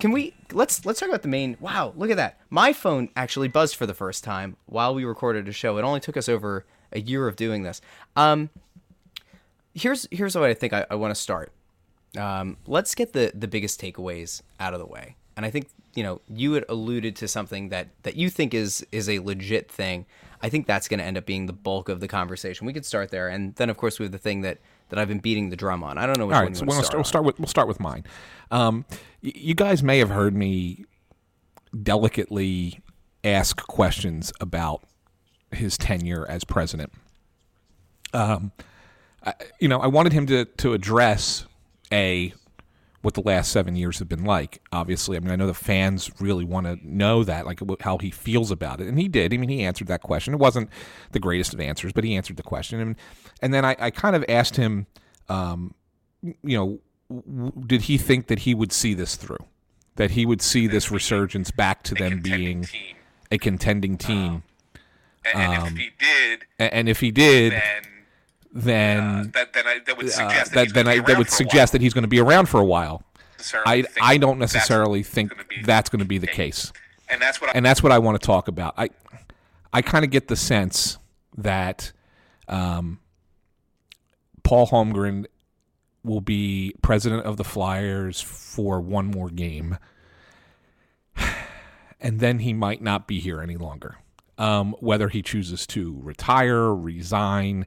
Speaker 7: can we let's let's talk about the main. Wow, look at that! My phone actually buzzed for the first time while we recorded a show. It only took us over a year of doing this. Um, here's here's what I think I, I want to start. Um, let's get the the biggest takeaways out of the way. And I think you know you had alluded to something that that you think is is a legit thing. I think that's going to end up being the bulk of the conversation. We could start there, and then of course we have the thing that that I've been beating the drum on. I don't know which
Speaker 8: All
Speaker 7: one
Speaker 8: so we'll
Speaker 7: to
Speaker 8: start,
Speaker 7: start.
Speaker 8: we'll start with we'll start with mine. Um, y- you guys may have heard me delicately ask questions about his tenure as president. Um, I, you know, I wanted him to to address a what the last seven years have been like. Obviously, I mean, I know the fans really want to know that, like how he feels about it, and he did. I mean, he answered that question. It wasn't the greatest of answers, but he answered the question, and and then I, I kind of asked him, um, you know, w- did he think that he would see this through, that he would see this resurgence back to them being a contending team,
Speaker 10: And, and
Speaker 8: Um,
Speaker 10: if he did,
Speaker 8: a- and if he did,
Speaker 10: then
Speaker 8: then
Speaker 10: uh, that then I, that would
Speaker 8: uh,
Speaker 10: suggest that,
Speaker 8: that
Speaker 10: he's
Speaker 8: then I that would suggest that he's going to be around for a while. I I don't
Speaker 10: that's
Speaker 8: necessarily think
Speaker 10: gonna be
Speaker 8: that's going to be the case,
Speaker 10: and that's what I,
Speaker 8: and that's what I want to talk about. I I kind of get the sense that um, Paul Holmgren will be president of the Flyers for one more game and then he might not be here any longer. Um, whether he chooses to retire, resign,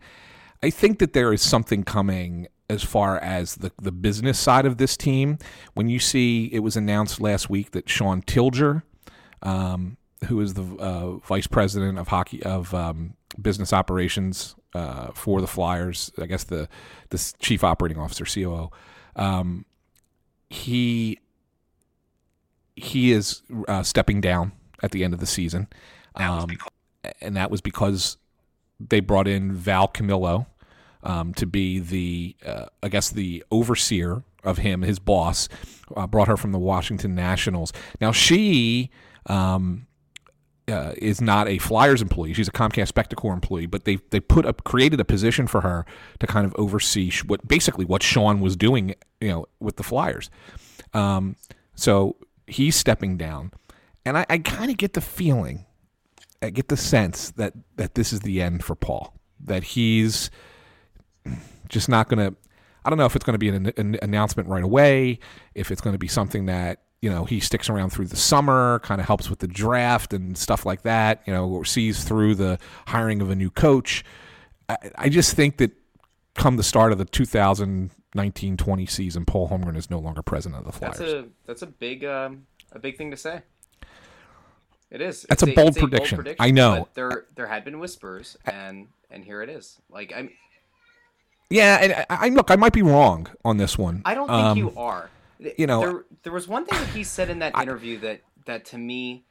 Speaker 8: I think that there is something coming as far as the, the business side of this team. When you see it was announced last week that Shawn Tilger, um, who is the uh, vice president of hockey of um, business operations uh, for the Flyers, I guess the the chief operating officer (COO), um, he he is uh, stepping down at the end of the season, um, and that was because they brought in Val Camillo um, to be the, uh, I guess, the overseer of him, his boss. Uh, brought her from the Washington Nationals. Now she um, uh, is not a Flyers employee; she's a Comcast Spectacor employee. But they they put up created a position for her to kind of oversee what basically what Sean was doing, you know, with the Flyers. Um, so he's stepping down, and I, I kind of get the feeling, I get the sense that that this is the end for Paul. That he's just not going to. I don't know if it's going to be an, an announcement right away, if it's going to be something that you know he sticks around through the summer, kind of helps with the draft and stuff like that. You know, or sees through the hiring of a new coach. I, I just think that come the start of the 2019-20 season, Paul Holmgren is no longer president of the Flyers.
Speaker 7: That's a that's a big um, a big thing to say. It is.
Speaker 8: That's
Speaker 7: It's
Speaker 8: a bold
Speaker 7: it's
Speaker 8: prediction. I know.
Speaker 7: but there there had been whispers, and and here it is. Like I'm,
Speaker 8: Yeah, and I, I look, I might be wrong on this one.
Speaker 7: I don't think
Speaker 8: Um,
Speaker 7: you are.
Speaker 8: you know-
Speaker 7: there there was one thing that he said in that interview that that to me,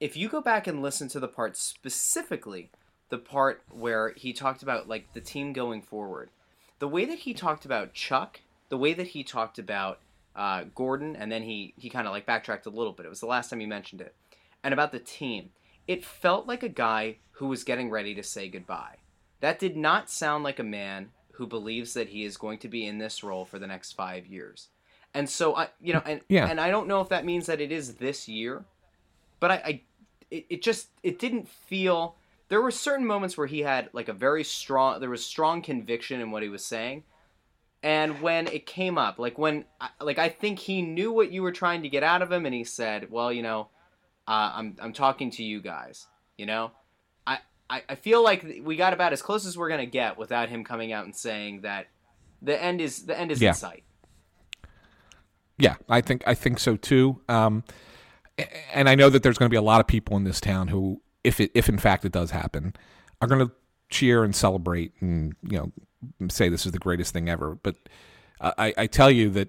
Speaker 7: if you go back and listen to the part specifically, the part where he talked about like the team going forward, the way that he talked about Chuck, the way that he talked about uh, Gordon, and then he he kind of like backtracked a little bit. It was the last time he mentioned it, and about the team. It felt like a guy who was getting ready to say goodbye. That did not sound like a man who believes that he is going to be in this role for the next five years. And so I, you know, and
Speaker 8: Yeah.
Speaker 7: and I don't know if that means that it is this year, but I, I it, it just it didn't feel. There were certain moments where he had like a very strong. There was strong conviction in what he was saying, and when it came up, like when, like I think he knew what you were trying to get out of him, and he said, "Well, you know, uh, I'm I'm talking to you guys. You know, I, I I feel like we got about as close as we're gonna get without him coming out and saying that the end is the end is
Speaker 8: Yeah.
Speaker 7: in sight.
Speaker 8: Yeah, I think I think so too. Um, and I know that there's going to be a lot of people in this town who, if it if in fact it does happen, are going to cheer and celebrate and you know say this is the greatest thing ever. But I, I tell you that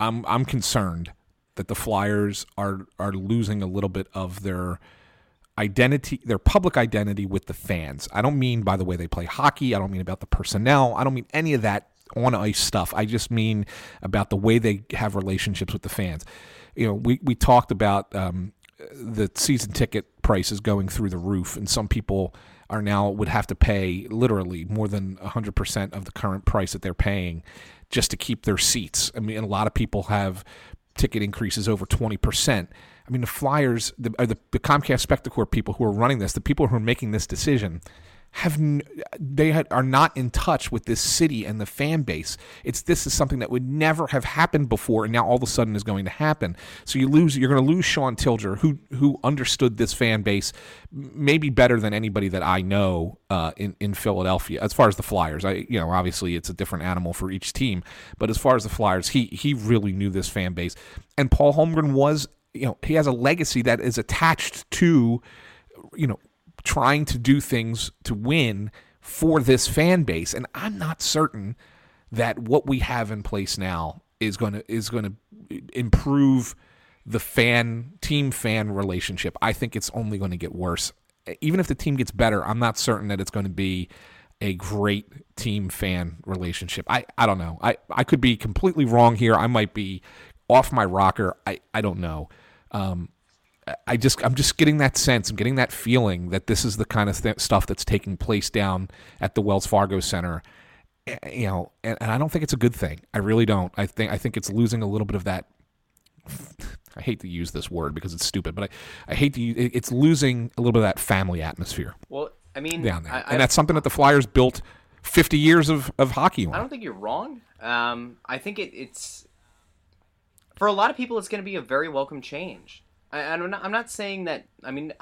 Speaker 8: I'm I'm concerned that the Flyers are are losing a little bit of their identity, their public identity with the fans. I don't mean by the way they play hockey. I don't mean about the personnel. I don't mean any of that on ice stuff. I just mean about the way they have relationships with the fans. You know, we we talked about um, the season ticket prices going through the roof, and some people are now would have to pay literally more than 100% of the current price that they're paying just to keep their seats. I mean, a lot of people have ticket increases over 20%. I mean, the Flyers, the, the, the Comcast Spectacor people who are running this, the people who are making this decision, have they had, are not in touch with this city and the fan base. It's this is something that would never have happened before, and now all of a sudden is going to happen. So you lose, you're going to lose Shawn Tilger, who who understood this fan base maybe better than anybody that I know uh, in in Philadelphia. As far as the Flyers, I you know obviously it's a different animal for each team, but as far as the Flyers, he he really knew this fan base, and Paul Holmgren was you know he has a legacy that is attached to you know trying to do things to win for this fan base and I'm not certain that what we have in place now is going to is going to improve the fan team fan relationship. I think it's only going to get worse. Even if the team gets better, I'm not certain that it's going to be a great team fan relationship. I, I don't know. I, I could be completely wrong here. I might be off my rocker. I, I don't know. Um, I just I'm just getting that sense. I'm getting that feeling that this is the kind of th- stuff that's taking place down at the Wells Fargo Center. Eh, You know, and, and I don't think it's a good thing. I really don't. I think I think it's losing a little bit of that. I hate to use this word because it's stupid, but I, I hate to. use- It's losing a little bit of that family atmosphere
Speaker 7: Well, I mean,
Speaker 8: down there,
Speaker 7: I,
Speaker 8: and that's something that the Flyers built 50 years of, of hockey on.
Speaker 7: I don't think you're wrong. Um, I think it, it's for a lot of people, it's going to be a very welcome change. I, I'm not. I'm not saying that. I mean,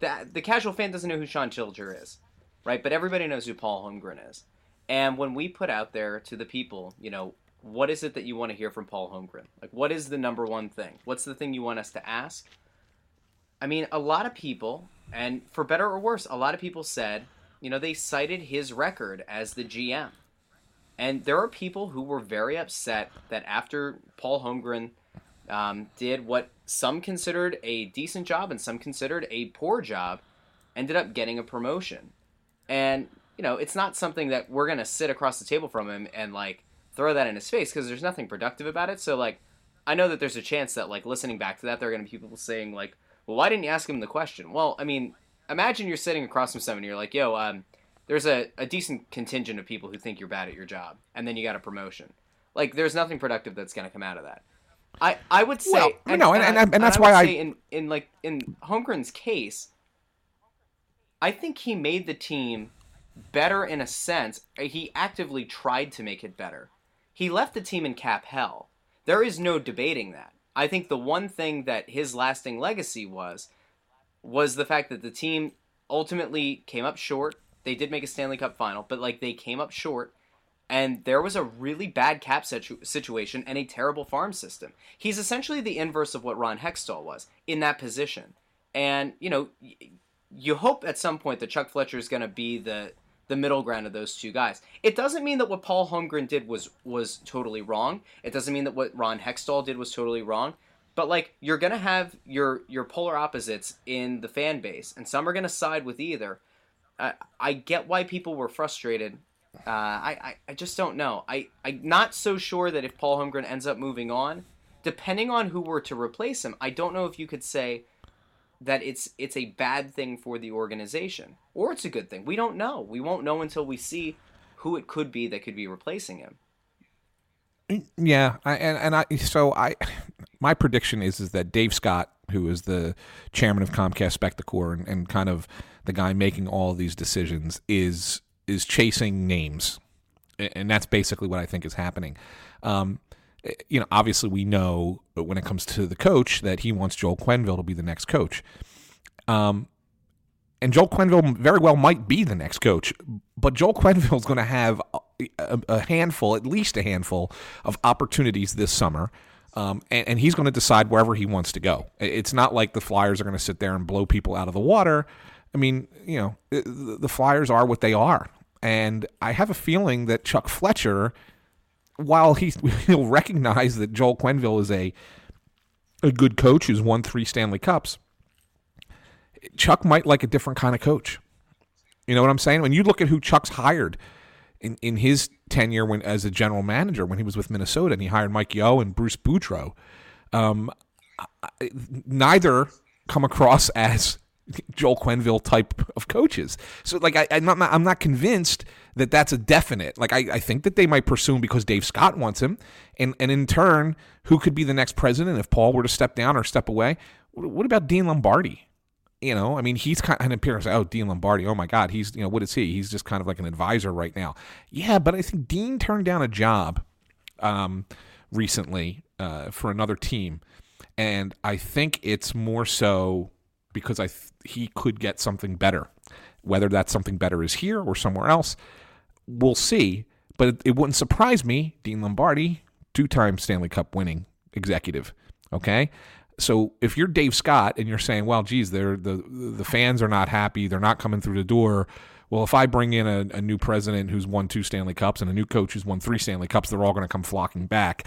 Speaker 7: the the casual fan doesn't know who Shawn Tilger is, right? But everybody knows who Paul Holmgren is. And when we put out there to the people, you know, what is it that you want to hear from Paul Holmgren? Like, what is the number one thing? What's the thing you want us to ask? I mean, a lot of people, and for better or worse, a lot of people said, you know, they cited his record as the GM. And there are people who were very upset that after Paul Holmgren um, did what some considered a decent job and some considered a poor job, ended up getting a promotion. And, you know, it's not something that we're going to sit across the table from him and, like, throw that in his face because there's nothing productive about it. So, like, I know that there's a chance that, like, listening back to that, there are going to be people saying, like, well, why didn't you ask him the question? Well, I mean, imagine you're sitting across from someone and you're like, yo, um, there's a, a decent contingent of people who think you're bad at your job, and then you got a promotion. Like, there's nothing productive that's going to come out of that. I, I would say,
Speaker 8: Well, no, and- and- and that's why
Speaker 7: would
Speaker 8: I-
Speaker 7: say in, in like in Holmgren's case, I think he made the team better in a sense. He actively tried to make it better. He left the team in cap hell. There is no debating that. I think the one thing that his lasting legacy was was the fact that the team ultimately came up short. They did make a Stanley Cup final, but like they came up short and there was a really bad cap situ- situation and a terrible farm system. He's essentially the inverse of what Ron Hextall was in that position. And, you know, y- you hope at some point that Chuck Fletcher is going to be the the middle ground of those two guys. It doesn't mean that what Paul Holmgren did was was totally wrong. It doesn't mean that what Ron Hextall did was totally wrong. But like you're gonna have your your polar opposites in the fan base, and some are gonna side with either. Uh, I get why people were frustrated. Uh, I, I I just don't know. I I'm not so sure that if Paul Holmgren ends up moving on, depending on who were to replace him, I don't know if you could say that it's it's a bad thing for the organization or it's a good thing. We don't know. We won't know until we see who it could be that could be replacing him.
Speaker 8: Yeah, I, and and I so I my prediction is is that Dave Scott, who is the chairman of Comcast Spectacor and, and kind of the guy making all these decisions, is is chasing names, and that's basically what I think is happening. Um, eh, you know, obviously we know when it comes to the coach that he wants Joel Quenneville to be the next coach. Um, and Joel Quenneville very well might be the next coach, but Joel Quenneville is going to have a, a, handful, at least a handful, of opportunities this summer. Um, and, and he's going to decide wherever he wants to go. It's not like the Flyers are going to sit there and blow people out of the water. I mean, you know, the, the Flyers are what they are. And I have a feeling that Chuck Fletcher, while he, he'll recognize that Joel Quenneville is a, a good coach who's won three Stanley Cups, Chuck might like a different kind of coach. You know what I'm saying? When you look at who Chuck's hired in, in his tenure when as a general manager when he was with Minnesota and he hired Mike Yeo and Bruce Boudreau, um, neither come across as Joel Quenneville type of coaches. So like I, I'm not I'm not convinced that that's a definite. Like I, I think that they might pursue him because Dave Scott wants him, and and in turn, who could be the next president if Paul were to step down or step away? What, what about Dean Lombardi? You know, I mean, he's kind of an appearance. Oh, Dean Lombardi. Oh my God, he's you know what is he? He's just kind of like an advisor right now. Yeah, but I think Dean turned down a job um, recently uh, for another team, and I think it's more so because I th- he could get something better. Whether that something better is here or somewhere else, we'll see. But it, it wouldn't surprise me. Dean Lombardi, two-time Stanley Cup winning executive. Okay, so if you're Dave Scott and you're saying, well, geez, they're, the the fans are not happy, they're not coming through the door. Well, if I bring in a, a new president who's won two Stanley Cups and a new coach who's won three Stanley Cups, they're all going to come flocking back.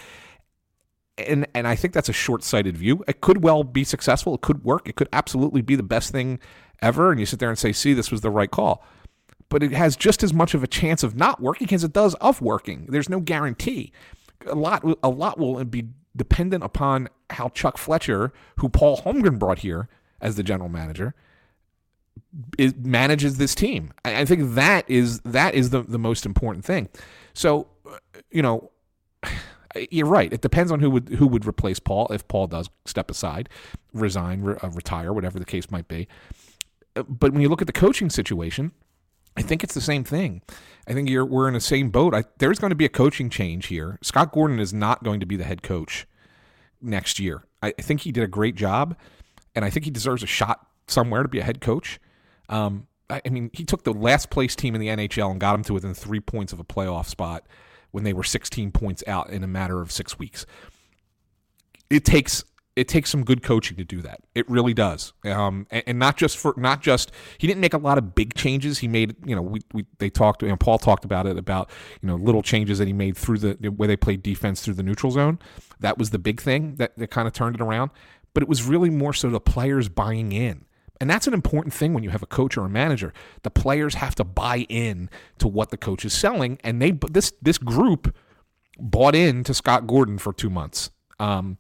Speaker 8: And and I think that's a short-sighted view. It could well be successful. It could work. It could absolutely be the best thing ever. And you sit there and say, see, this was the right call. But it has just as much of a chance of not working as it does of working. There's no guarantee. A lot a lot will be dependent upon how Chuck Fletcher, who Paul Holmgren brought here as the general manager, is, manages this team. I, I think that is that is the the most important thing. So, uh, you know, you're right. It depends on who would who would replace Paul if Paul does step aside, resign, re, uh, retire, whatever the case might be. Uh, But when you look at the coaching situation, I think it's the same thing. I think we're in the same boat. I, there's going to be a coaching change here. Scott Gordon is not going to be the head coach next year. I, I think he did a great job. and I think he deserves a shot somewhere to be a head coach. Um, I, I mean, he took the last place team in the NHL and got them to within three points of a playoff spot when they were 16 points out in a matter of six weeks. It takes it takes some good coaching to do that. It really does. Um, and, and not just for not just he didn't make a lot of big changes. He made you know we, we they talked and Paul talked about it about you know little changes that he made through the where they played defense through the neutral zone. That was the big thing that that kind of turned it around. But it was really more so the players buying in. And that's an important thing when you have a coach or a manager. The players have to buy in to what the coach is selling, and they this this group bought in to Scott Gordon for two months. Um,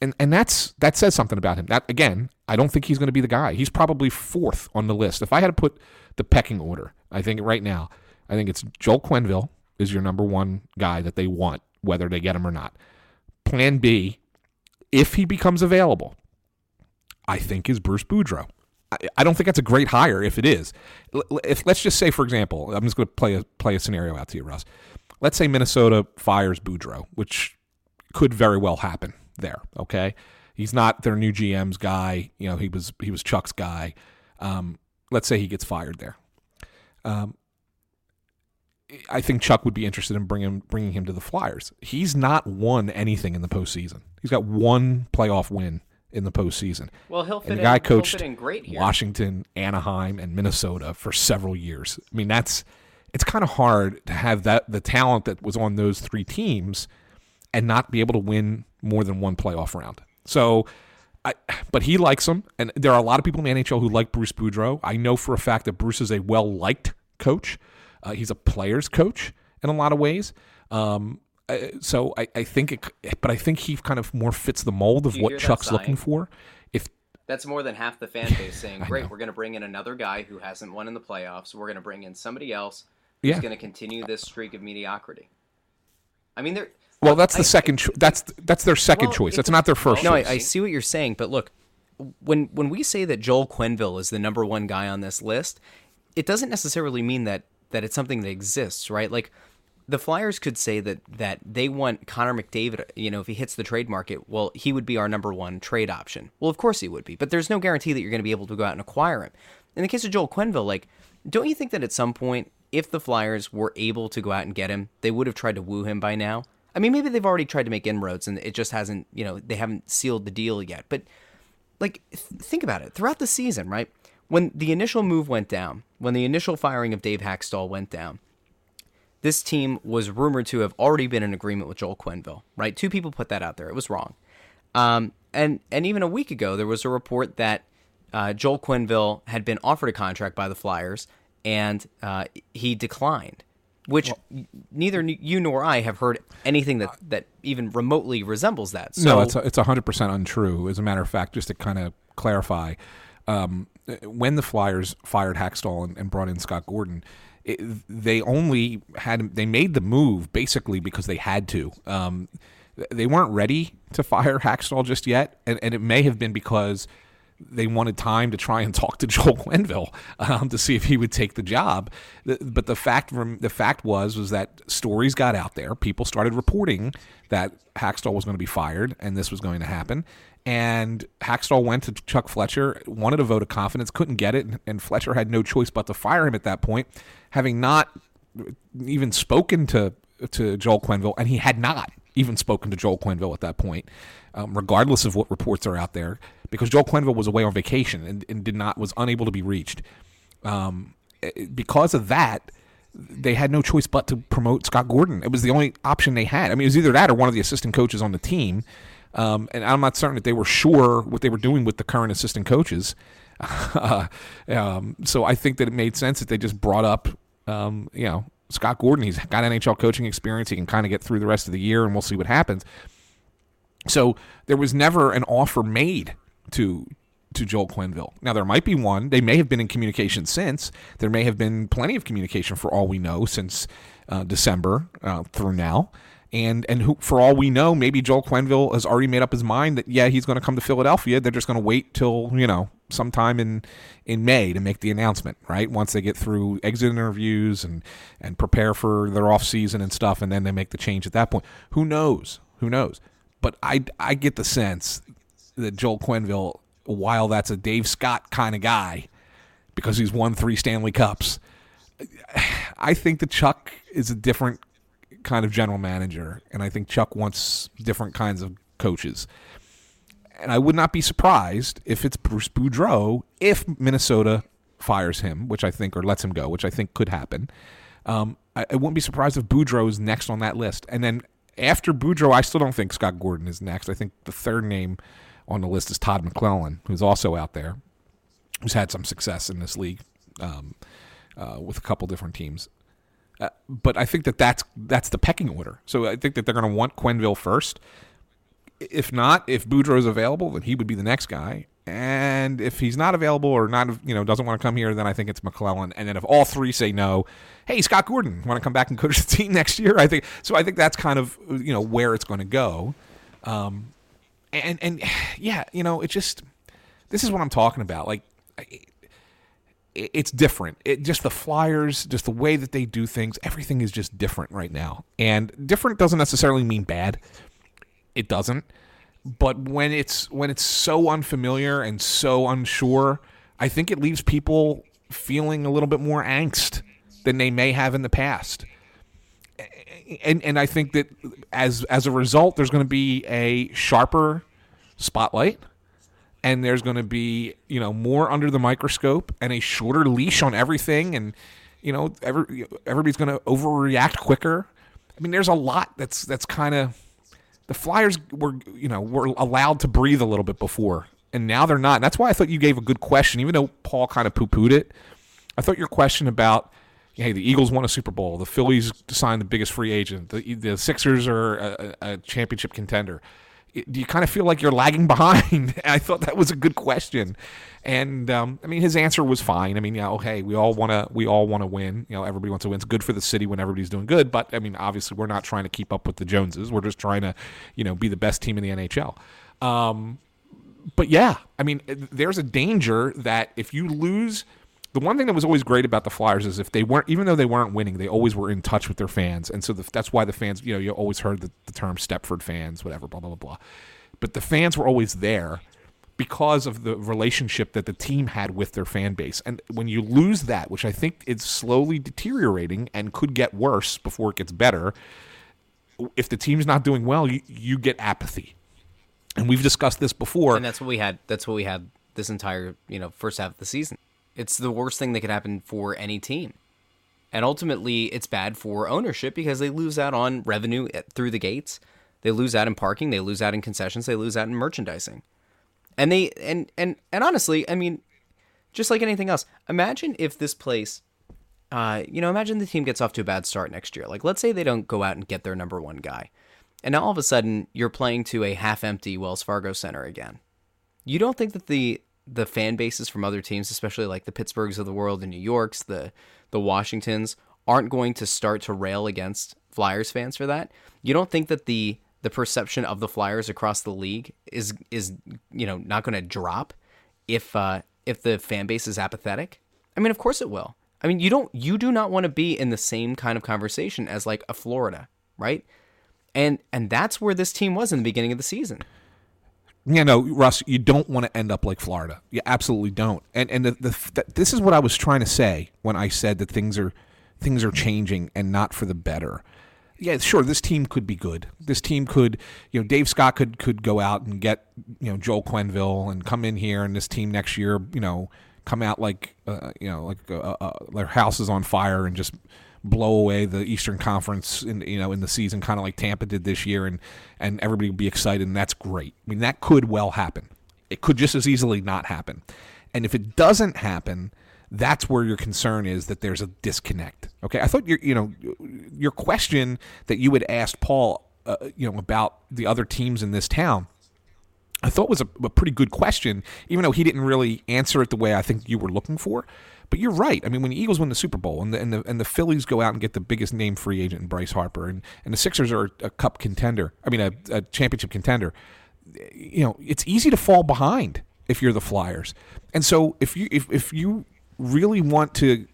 Speaker 8: and and that's that says something about him. That again, I don't think he's going to be the guy. He's probably fourth on the list. If I had to put the pecking order, I think right now, I think it's Joel Quenneville is your number one guy that they want, whether they get him or not. Plan B, if he becomes available, I think is Bruce Boudreau. I, don't think that's a great hire if it is. If let's just say, for example, I'm just going to play a play a scenario out to you, Russ. Let's say Minnesota fires Boudreau, which could very well happen there. Okay, he's not their new GM's guy. You know, he was he was Chuck's guy. Um, let's say he gets fired there. Um, I think Chuck would be interested in bringing bringing him to the Flyers. He's not won anything in the postseason. He's got one playoff win in the postseason.
Speaker 7: Well, he'll fit
Speaker 8: and the guy coached
Speaker 7: in great here.
Speaker 8: Washington, Anaheim, and Minnesota for several years. I mean, that's it's kind of hard to have that the talent that was on those three teams and not be able to win more than one playoff round. So, I, but he likes him, and there are a lot of people in the NHL who like Bruce Boudreau. I know for a fact that Bruce is a well liked coach. Uh, he's a player's coach in a lot of ways. Um, so I, I think, it, but I think he kind of more fits the mold of
Speaker 7: Do you hear
Speaker 8: what Chuck's
Speaker 7: sighing?
Speaker 8: looking for. If
Speaker 7: That's more than half the fan base saying, "Great, we're going to bring in another guy who hasn't won in the playoffs. We're going to bring in somebody else who's
Speaker 8: Yeah.
Speaker 7: going to continue this streak of mediocrity." I mean, they're
Speaker 8: well, that's the
Speaker 7: I-
Speaker 8: second. Cho- that's that's their second
Speaker 7: Well,
Speaker 8: choice. That's not their first
Speaker 7: No, I. I see what you're saying, but look, when when we say that Joel Quenneville is the number one guy on this list, it doesn't necessarily mean that that it's something that exists, right? Like the Flyers could say that that they want Connor McDavid. You know, if he hits the trade market, well, he would be our number one trade option. Well, of course he would be, but there's no guarantee that you're going to be able to go out and acquire him. In the case of Joel Quenville, like, don't you think that at some point, if the Flyers were able to go out and get him, they would have tried to woo him by now? I mean, maybe they've already tried to make inroads and it just hasn't, you know, they haven't sealed the deal yet. But like th- think about it throughout the season right when the initial move went down when the initial firing of dave hakstol went down this team was rumored to have already been in agreement with joel quenneville right? Two people put that out there. It was wrong. Um, and and even a week ago there was a report that uh, joel quenneville had been offered a contract by the flyers and uh, he declined which neither you nor i have heard anything that, that even remotely resembles that. So
Speaker 8: no, it's it's hundred percent untrue. As a matter of fact, just to kind of clarify, um, when the Flyers fired Hakstol and, and brought in Scott Gordon, it, they only had they made the move basically because they had to. Um, they weren't ready to fire Hakstol just yet, and, and it may have been because they wanted time to try and talk to Joel Quenneville um, to see if he would take the job. But the fact the fact was was that stories got out there. People started reporting that Hakstol was going to be fired and this was going to happen. And Hakstol went to Chuck Fletcher, wanted a vote of confidence, couldn't get it, and Fletcher had no choice but to fire him at that point, having not even spoken to to Joel Quenneville, and he had not even spoken to Joel Quenneville at that point, um, regardless of what reports are out there, because Joel Quenneville was away on vacation and, and did not was unable to be reached. Um, eh, because of that, they had no choice but to promote Scott Gordon. It was the only option they had. I mean, it was either that or one of the assistant coaches on the team. Um, and I'm not certain that they were sure what they were doing with the current assistant coaches. um, so I think that it made sense that they just brought up, um, you know, Scott Gordon. He's got NHL coaching experience. He can kind of get through the rest of the year, and we'll see what happens. So there was never an offer made to to Joel Quenneville. Now there might be one. They may have been in communication since. There may have been plenty of communication for all we know since uh, December uh, through now. And and who, for all we know, maybe Joel Quenneville has already made up his mind that yeah he's going to come to Philadelphia. They're just going to wait till you know sometime in in May to make the announcement, right? Once they get through exit interviews and and prepare for their off season and stuff, and then they make the change at that point. Who knows? Who knows? But I I get the sense that Joel Quenneville while that's a Dave Scott kind of guy because he's won three Stanley Cups. I think that Chuck is a different kind of general manager, and I think Chuck wants different kinds of coaches. And I would not be surprised if it's Bruce Boudreau if Minnesota fires him, which I think, or lets him go, which I think could happen. Um, I, I wouldn't be surprised if Boudreau is next on that list. And then after Boudreau, I still don't think Scott Gordon is next. I think the third name on the list is Todd McLellan, who's also out there, who's had some success in this league um, uh, with a couple different teams. Uh, but I think that that's that's the pecking order. So I think that they're going to want Quenneville first. If not, if Boudreau is available, then he would be the next guy. And if he's not available or not, you know, doesn't want to come here, then I think it's McLellan. And then if all three say no, hey, Scott Gordon, want to come back and coach the team next year? I think so. I think that's kind of you know where it's going to go. Um, and and yeah, you know, it just this is what I'm talking about. Like, it's different. It just the Flyers, just the way that they do things, everything is just different right now. And different doesn't necessarily mean bad. It doesn't. But when it's when it's so unfamiliar and so unsure, I think it leaves people feeling a little bit more angst than they may have in the past. And and I think that as as a result, there's going to be a sharper spotlight and there's going to be you know more under the microscope and a shorter leash on everything and you know every, everybody's going to overreact quicker i mean there's a lot that's that's kind of the flyers were you know were allowed to breathe a little bit before and now they're not and that's why i thought you gave a good question even though paul kind of poo-pooed it i thought your question about hey, the Eagles won a Super Bowl. The Phillies signed the biggest free agent. The, the Sixers are a, a championship contender do you kind of feel like you're lagging behind? I thought that was a good question, and um, I mean his answer was fine. I mean, yeah, okay, we all want to we all want to win. You know, everybody wants to win. It's good for the city when everybody's doing good, but I mean, obviously, we're not trying to keep up with the Joneses. We're just trying to, you know, be the best team in the NHL. Um, but yeah, I mean, there's a danger that if you lose the one thing that was always great about the Flyers is if they weren't, even though they weren't winning, they always were in touch with their fans, and so the, that's why the fans, you know, you always heard the, the term Stepford fans, whatever, blah blah blah blah. But the fans were always there because of the relationship that the team had with their fan base, and when you lose that, which I think is slowly deteriorating and could get worse before it gets better, if the team's not doing well, you, you get apathy, and we've discussed this before.
Speaker 7: And that's what we had. That's what we had this entire you know first half of the season. It's the worst thing that could happen for any team. And ultimately, it's bad for ownership because they lose out on revenue through the gates. They lose out in parking, they lose out in concessions, they lose out in merchandising. And they and and and honestly, I mean, just like anything else, imagine if this place uh, you know, imagine the team gets off to a bad start next year. Like let's say they don't go out and get their number 1 guy. And now all of a sudden you're playing to a half-empty Wells Fargo Center again. You don't think that the the fan bases from other teams, especially like the Pittsburghs of the world, the New Yorks, the the Washingtons, aren't going to start to rail against Flyers fans for that. You don't think that the the perception of the Flyers across the league is is you know not going to drop if uh, if the fan base is apathetic? I mean, of course it will. I mean, you don't you do not want to be in the same kind of conversation as like a Florida, right? And and that's where this team was in the beginning of the season.
Speaker 8: Yeah, no, Russ, you don't want to end up like Florida. You absolutely don't. And and the, the, the, this is what I was trying to say when I said that things are things are changing and not for the better. Yeah, sure, this team could be good. This team could, you know, Dave Scott could could go out and get, you know, Joel Quenneville and come in here and this team next year, you know, come out like, uh, you know, like uh, uh, their house is on fire and just blow away the Eastern Conference in you know in the season, kind of like Tampa did this year, and and everybody would be excited, and that's great. I mean, that could well happen. It could just as easily not happen. And if it doesn't happen, that's where your concern is that there's a disconnect. Okay, I thought your you know your question that you had asked Paul, uh, you know, about the other teams in this town. I thought was a, a pretty good question, even though he didn't really answer it the way I think you were looking for. But you're right. I mean, when the Eagles win the Super Bowl and the, and the and the Phillies go out and get the biggest name free agent in Bryce Harper, and, and the Sixers are a cup contender. I mean, a, a championship contender. You know, it's easy to fall behind if you're the Flyers. And so if you if if you really want to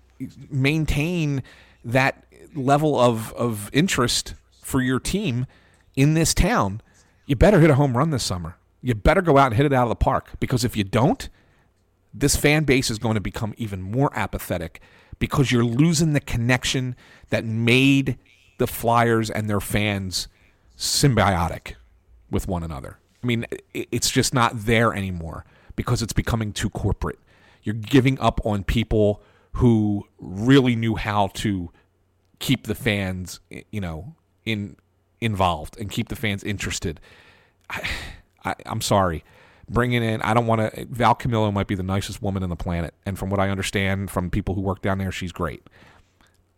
Speaker 8: maintain that level of of interest for your team in this town, you better hit a home run this summer. you better go out and hit it out of the park because if you don't, this fan base is going to become even more apathetic because you're losing the connection that made the Flyers and their fans symbiotic with one another. I mean, it's just not there anymore because it's becoming too corporate. You're giving up on people who really knew how to keep the fans, you know, in involved and keep the fans interested. I, I, I'm sorry. Bringing in, I don't want to. Val Camillo might be the nicest woman on the planet, and from what I understand from people who work down there, she's great.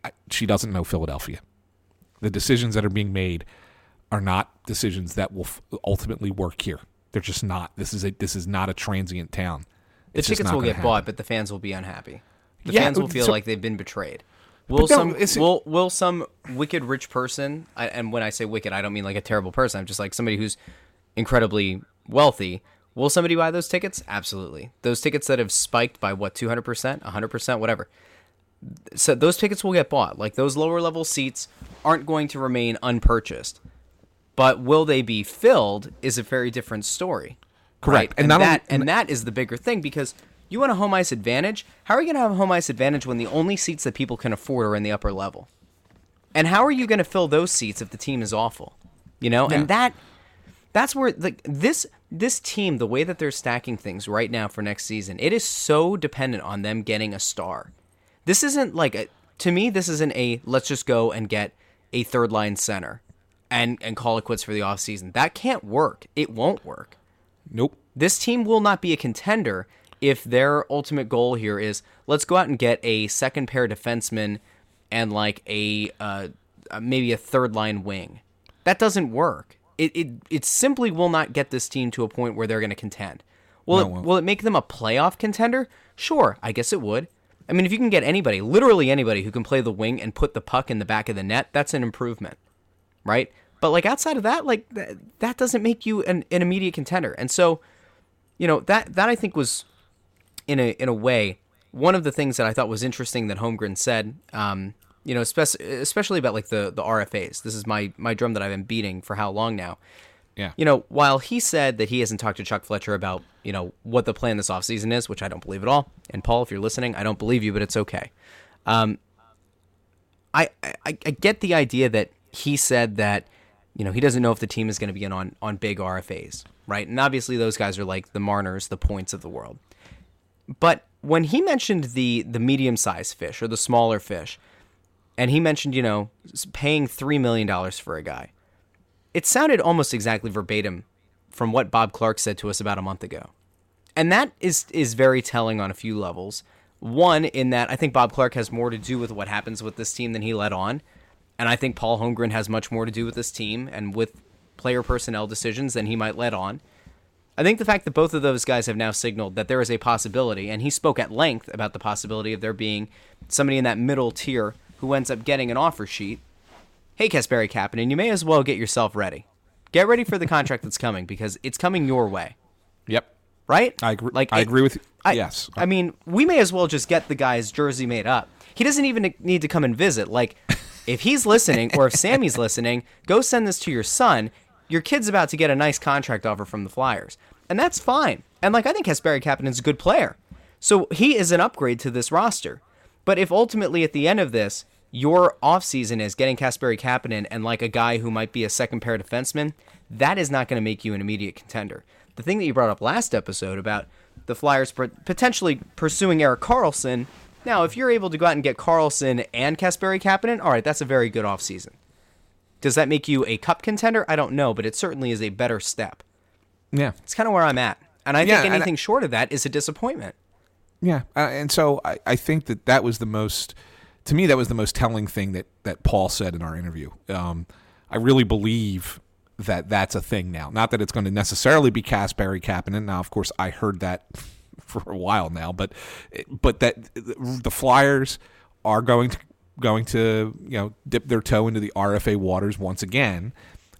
Speaker 8: I, she doesn't know Philadelphia. The decisions that are being made are not decisions that will f- ultimately work here. They're just not. This is a this is not a transient town.
Speaker 7: The
Speaker 8: It's just
Speaker 7: tickets will get
Speaker 8: happen.
Speaker 7: bought, but the fans will be unhappy. The
Speaker 8: Yeah,
Speaker 7: fans will uh, feel
Speaker 8: so-
Speaker 7: like they've been betrayed. Will
Speaker 8: no,
Speaker 7: some
Speaker 8: it's-
Speaker 7: will will some wicked rich person? I, and when I say wicked, I don't mean like a terrible person. I'm just like somebody who's incredibly wealthy. Will somebody buy those tickets? Absolutely. Those tickets that have spiked by what 200 percent, 100 percent, whatever. So those tickets will get bought. Like those lower level seats aren't going to remain unpurchased. But will they be filled is a very different story.
Speaker 8: Correct.
Speaker 7: Right?
Speaker 8: And
Speaker 7: And,
Speaker 8: only-
Speaker 7: that and that is the bigger thing because you want a home ice advantage. How are you going to have a home ice advantage when the only seats that people can afford are in the upper level? And how are you going to fill those seats if the team is awful? You know,
Speaker 8: Yeah.
Speaker 7: and that that's where like this this team, the way that they're stacking things right now for next season, it is so dependent on them getting a star. This isn't like a, to me. This isn't a let's just go and get a third line center and and call it quits for the offseason. That can't work. It won't work.
Speaker 8: Nope.
Speaker 7: This team will not be a contender if their ultimate goal here is let's go out and get a second pair defenseman and like a uh, uh, maybe a third line wing. That doesn't work. It, it it simply will not get this team to a point where they're going to contend. Will
Speaker 8: No,
Speaker 7: it
Speaker 8: won't.
Speaker 7: will it make them a playoff contender? Sure, I guess it would. I mean, if you can get anybody, literally anybody who can play the wing and put the puck in the back of the net, that's an improvement, right? But like outside of that, like th- that doesn't make you an, an immediate contender. And so, you know that that I think was in a in a way one of the things that I thought was interesting that Holmgren said. Um, you know, spec- especially about like the the RFAs. This is my my drum that I've been beating for how long now.
Speaker 8: Yeah.
Speaker 7: You know, while he said that he hasn't talked to Chuck Fletcher about, you know, what the plan this offseason is, which I don't believe at all. And Paul, if you're listening, I don't believe you, but it's okay. Um, I, I, I get the idea that he said that, you know, he doesn't know if the team is going to be in on, on big RFAs, right? And obviously those guys are like the Marners, the points of the world. But when he mentioned the the medium sized fish or the smaller fish, and he mentioned, you know, paying $3 million for a guy, it sounded almost exactly verbatim from what Bob Clarke said to us about a month ago. And that is is very telling on a few levels. One, in that I think Bob Clarke has more to do with what happens with this team than he let on. And I think Paul Holmgren has much more to do with this team and with player personnel decisions than he might let on. I think the fact that both of those guys have now signaled that there is a possibility, and he spoke at length about the possibility of there being somebody in that middle tier who ends up getting an offer sheet. Hey, Kasperi Kapanen, you may as well get yourself ready. Get ready for the contract that's coming because it's coming your way.
Speaker 8: Yep.
Speaker 7: Right?
Speaker 8: I agree.
Speaker 7: Like
Speaker 8: I
Speaker 7: it-
Speaker 8: agree with you.
Speaker 7: I,
Speaker 8: yes.
Speaker 7: I mean, we may as well just get the guy's jersey made up. He doesn't even need to come and visit. Like, if he's listening or if Sammy's listening, go send this to your son. Your kid's about to get a nice contract offer from the Flyers. And that's fine. And, like, I think Kasperi Kapanen's a good player. So he is an upgrade to this roster. But if ultimately at the end of this, your offseason is getting Kasperi Kapanen and, like, a guy who might be a second pair defenseman, that is not going to make you an immediate contender. The thing that you brought up last episode about the Flyers potentially pursuing Erik Karlsson. Now, if you're able to go out and get Karlsson and Kasperi Kapanen, all right, that's a very good offseason. Does that make you a cup contender? I don't know, but it certainly is a better step.
Speaker 8: Yeah.
Speaker 7: It's kind of where I'm at. And I
Speaker 8: Yeah,
Speaker 7: think
Speaker 8: and I-
Speaker 7: anything short of that is a disappointment.
Speaker 8: Yeah, uh, and so I, I think that that was the most, to me, that was the most telling thing that that Paul said in our interview. Um, I really believe that that's a thing now. Not that it's going to necessarily be Kasperi Kapanen. Now, of course, I heard that for a while now, but but that the Flyers are going to going to you know dip their toe into the RFA waters once again,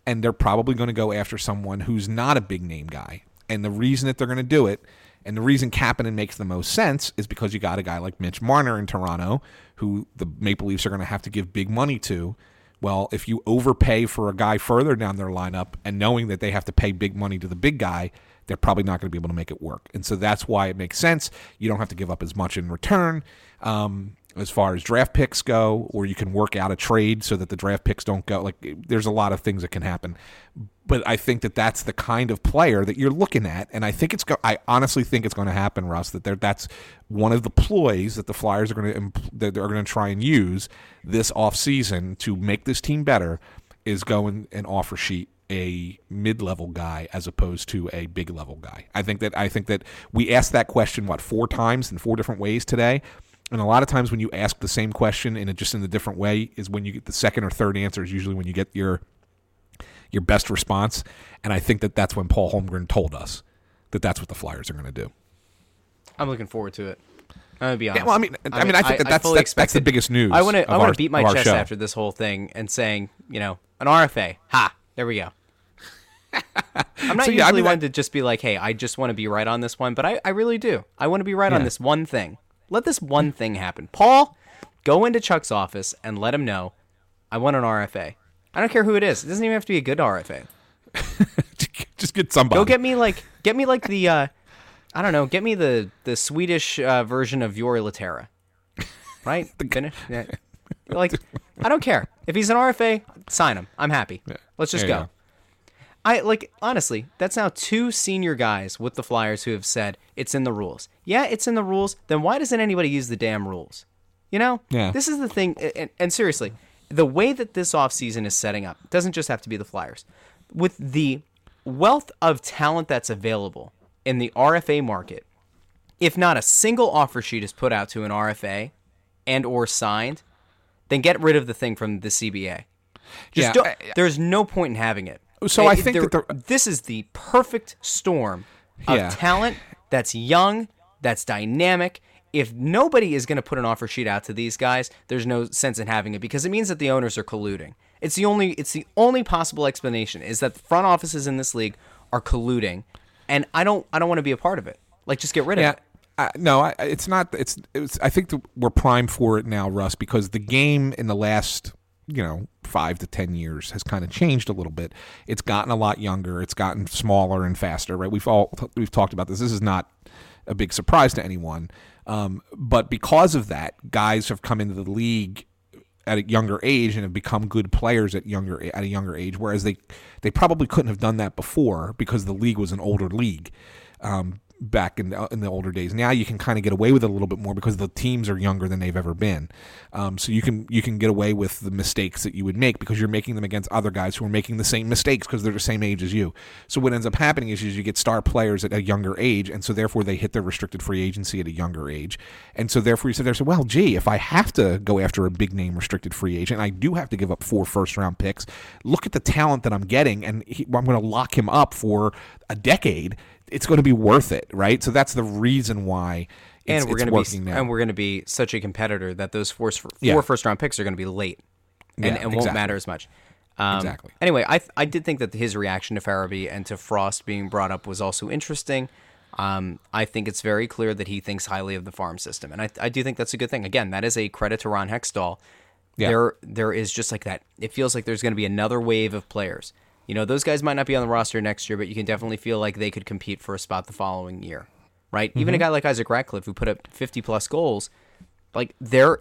Speaker 8: and they're probably going to go after someone who's not a big name guy. And the reason that they're going to do it, and the reason Kapanen makes the most sense, is because you got a guy like Mitch Marner in Toronto, who the Maple Leafs are going to have to give big money to. Well, if you overpay for a guy further down their lineup, and knowing that they have to pay big money to the big guy, they're probably not going to be able to make it work. And so that's why it makes sense. You don't have to give up as much in return. Um, as far as draft picks go, or you can work out a trade so that the draft picks don't go. Like, there's a lot of things that can happen, but I think that that's the kind of player that you're looking at, and I think it's. Go- I honestly think it's going to happen, Russ. That they're, that's one of the ploys that the Flyers are going to that they're going to try and use this offseason to make this team better is go and, and offer sheet a mid-level guy as opposed to a big level guy. I think that I think that we asked that question what four times in four different ways today. And a lot of times when you ask the same question in a, just in a different way is when you get the second or third answer is usually when you get your your best response. And I think that that's when Paul Holmgren told us that that's what the Flyers are going to do.
Speaker 7: I'm looking forward to it. I'm gonna be honest.
Speaker 8: well, I mean- I mean, I think that that's- that's- that's the biggest news
Speaker 7: I want to. I want to beat my chest
Speaker 8: show.
Speaker 7: after this whole thing and saying, you know, an RFA. Ha! There we go. I'm not
Speaker 8: So,
Speaker 7: usually
Speaker 8: yeah, I mean,
Speaker 7: one to just be like, hey, I just want to be right on this one, but I, I really do. I want to be right on this one thing. Let this one thing happen. Paul, go into Chuck's office and let him know I want an RFA. I don't care who it is. It doesn't even have to be a good RFA.
Speaker 8: just get somebody.
Speaker 7: Go get me like get me like the uh I don't know, get me the the Swedish uh, version of Jori Lehtera. Right? The Finnish. Yeah. Like I don't care. If he's an RFA, sign him. I'm happy. Let's just go.
Speaker 8: go.
Speaker 7: I like honestly, that's now two senior guys with the Flyers who have said it's in the rules. Yeah, it's in the rules. Then why doesn't anybody use the damn rules? You know?
Speaker 8: Yeah.
Speaker 7: This is the thing and, and seriously, the way that this offseason is setting up doesn't just have to be the Flyers. With the wealth of talent that's available in the RFA market, if not a single offer sheet is put out to an RFA and or signed, then get rid of the thing from the CBA. Just
Speaker 8: Yeah,
Speaker 7: there's no point in having it.
Speaker 8: So I think
Speaker 7: there- this is the perfect storm of
Speaker 8: Yeah.
Speaker 7: talent that's young, that's dynamic. If nobody is going to put an offer sheet out to these guys, there's no sense in having it because it means that the owners are colluding. It's the only it's the only possible explanation is that the front offices in this league are colluding, and I don't I don't want to be a part of it. Like just get rid of it.
Speaker 8: No, I, it's not. It's. It's. I think that we're primed for it now, Russ, because the game in the last, you know, five to ten years has kind of changed a little bit. It's gotten a lot younger. It's gotten smaller and faster. Right? We've all we've talked about this. This is not a big surprise to anyone. Um, but because of that, guys have come into the league at a younger age and have become good players at younger at a younger age, whereas they they probably couldn't have done that before because the league was an older league. Um, back in the, in the older days. Now you can kind of get away with it a little bit more because the teams are younger than they've ever been. Um, so you can you can get away with the mistakes that you would make because you're making them against other guys who are making the same mistakes because they're the same age as you. So what ends up happening is, is you get star players at a younger age, and so therefore they hit their restricted free agency at a younger age, and so therefore you sit there and say, well, gee, if I have to go after a big name restricted free agent, I do have to give up four first round picks. Look at the talent that I'm getting, and he, I'm going to lock him up for a decade it's going to be worth it, right? So that's the reason why it's,
Speaker 7: and we're going to be
Speaker 8: now.
Speaker 7: and we're going to be such a competitor that those four, four
Speaker 8: Yeah.
Speaker 7: first round picks are going to be late and,
Speaker 8: Yeah,
Speaker 7: and won't matter as much. Um,
Speaker 8: Exactly.
Speaker 7: Anyway, I I did think that his reaction to Farabee and to Frost being brought up was also interesting. Um, I think it's very clear that he thinks highly of the farm system, and I, I do think that's a good thing. Again, that is a credit to Ron Hextall.
Speaker 8: Yeah.
Speaker 7: There there is just like that. It feels like there's going to be another wave of players. You know, those guys might not be on the roster next year, but you can definitely feel like they could compete for a spot the following year, right? Even a
Speaker 8: Mhm.
Speaker 7: guy like Isaac Ratcliffe who put up 50 plus goals, like there,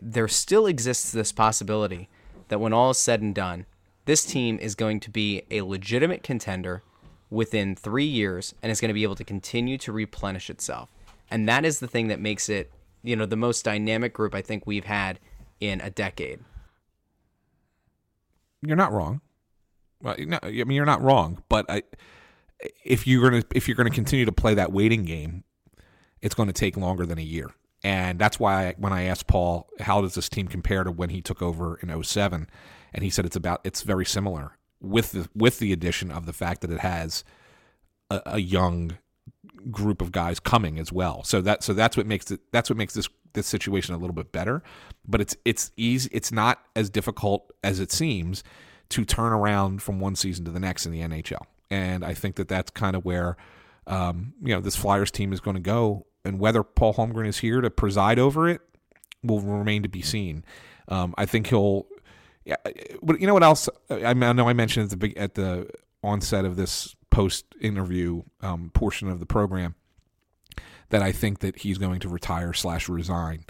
Speaker 7: there still exists this possibility that when all is said and done, this team is going to be a legitimate contender within three years and is going to be able to continue to replenish itself. And that is the thing that makes it, you know, the most dynamic group I think we've had in a decade.
Speaker 8: you're not wrong. Well, no, I mean you're not wrong, but I, if you're gonna if you're gonna continue to play that waiting game, it's going to take longer than a year. And that's why I, when I asked Paul, how does this team compare to when he took over in 07? And he said it's about it's very similar with the with the addition of the fact that it has a, a young group of guys coming as well. So that so that's what makes it that's what makes this this situation a little bit better. But it's it's easy it's not as difficult as it seems to turn around from one season to the next in the NHL. And I think that that's kind of where um, you know this Flyers team is going to go. And whether Paul Holmgren is here to preside over it will remain to be seen. Um, I think he'll. Yeah, but you know what else? I, know I mentioned at the at the onset of this post interview um, portion of the program that I think that he's going to retire slash resign.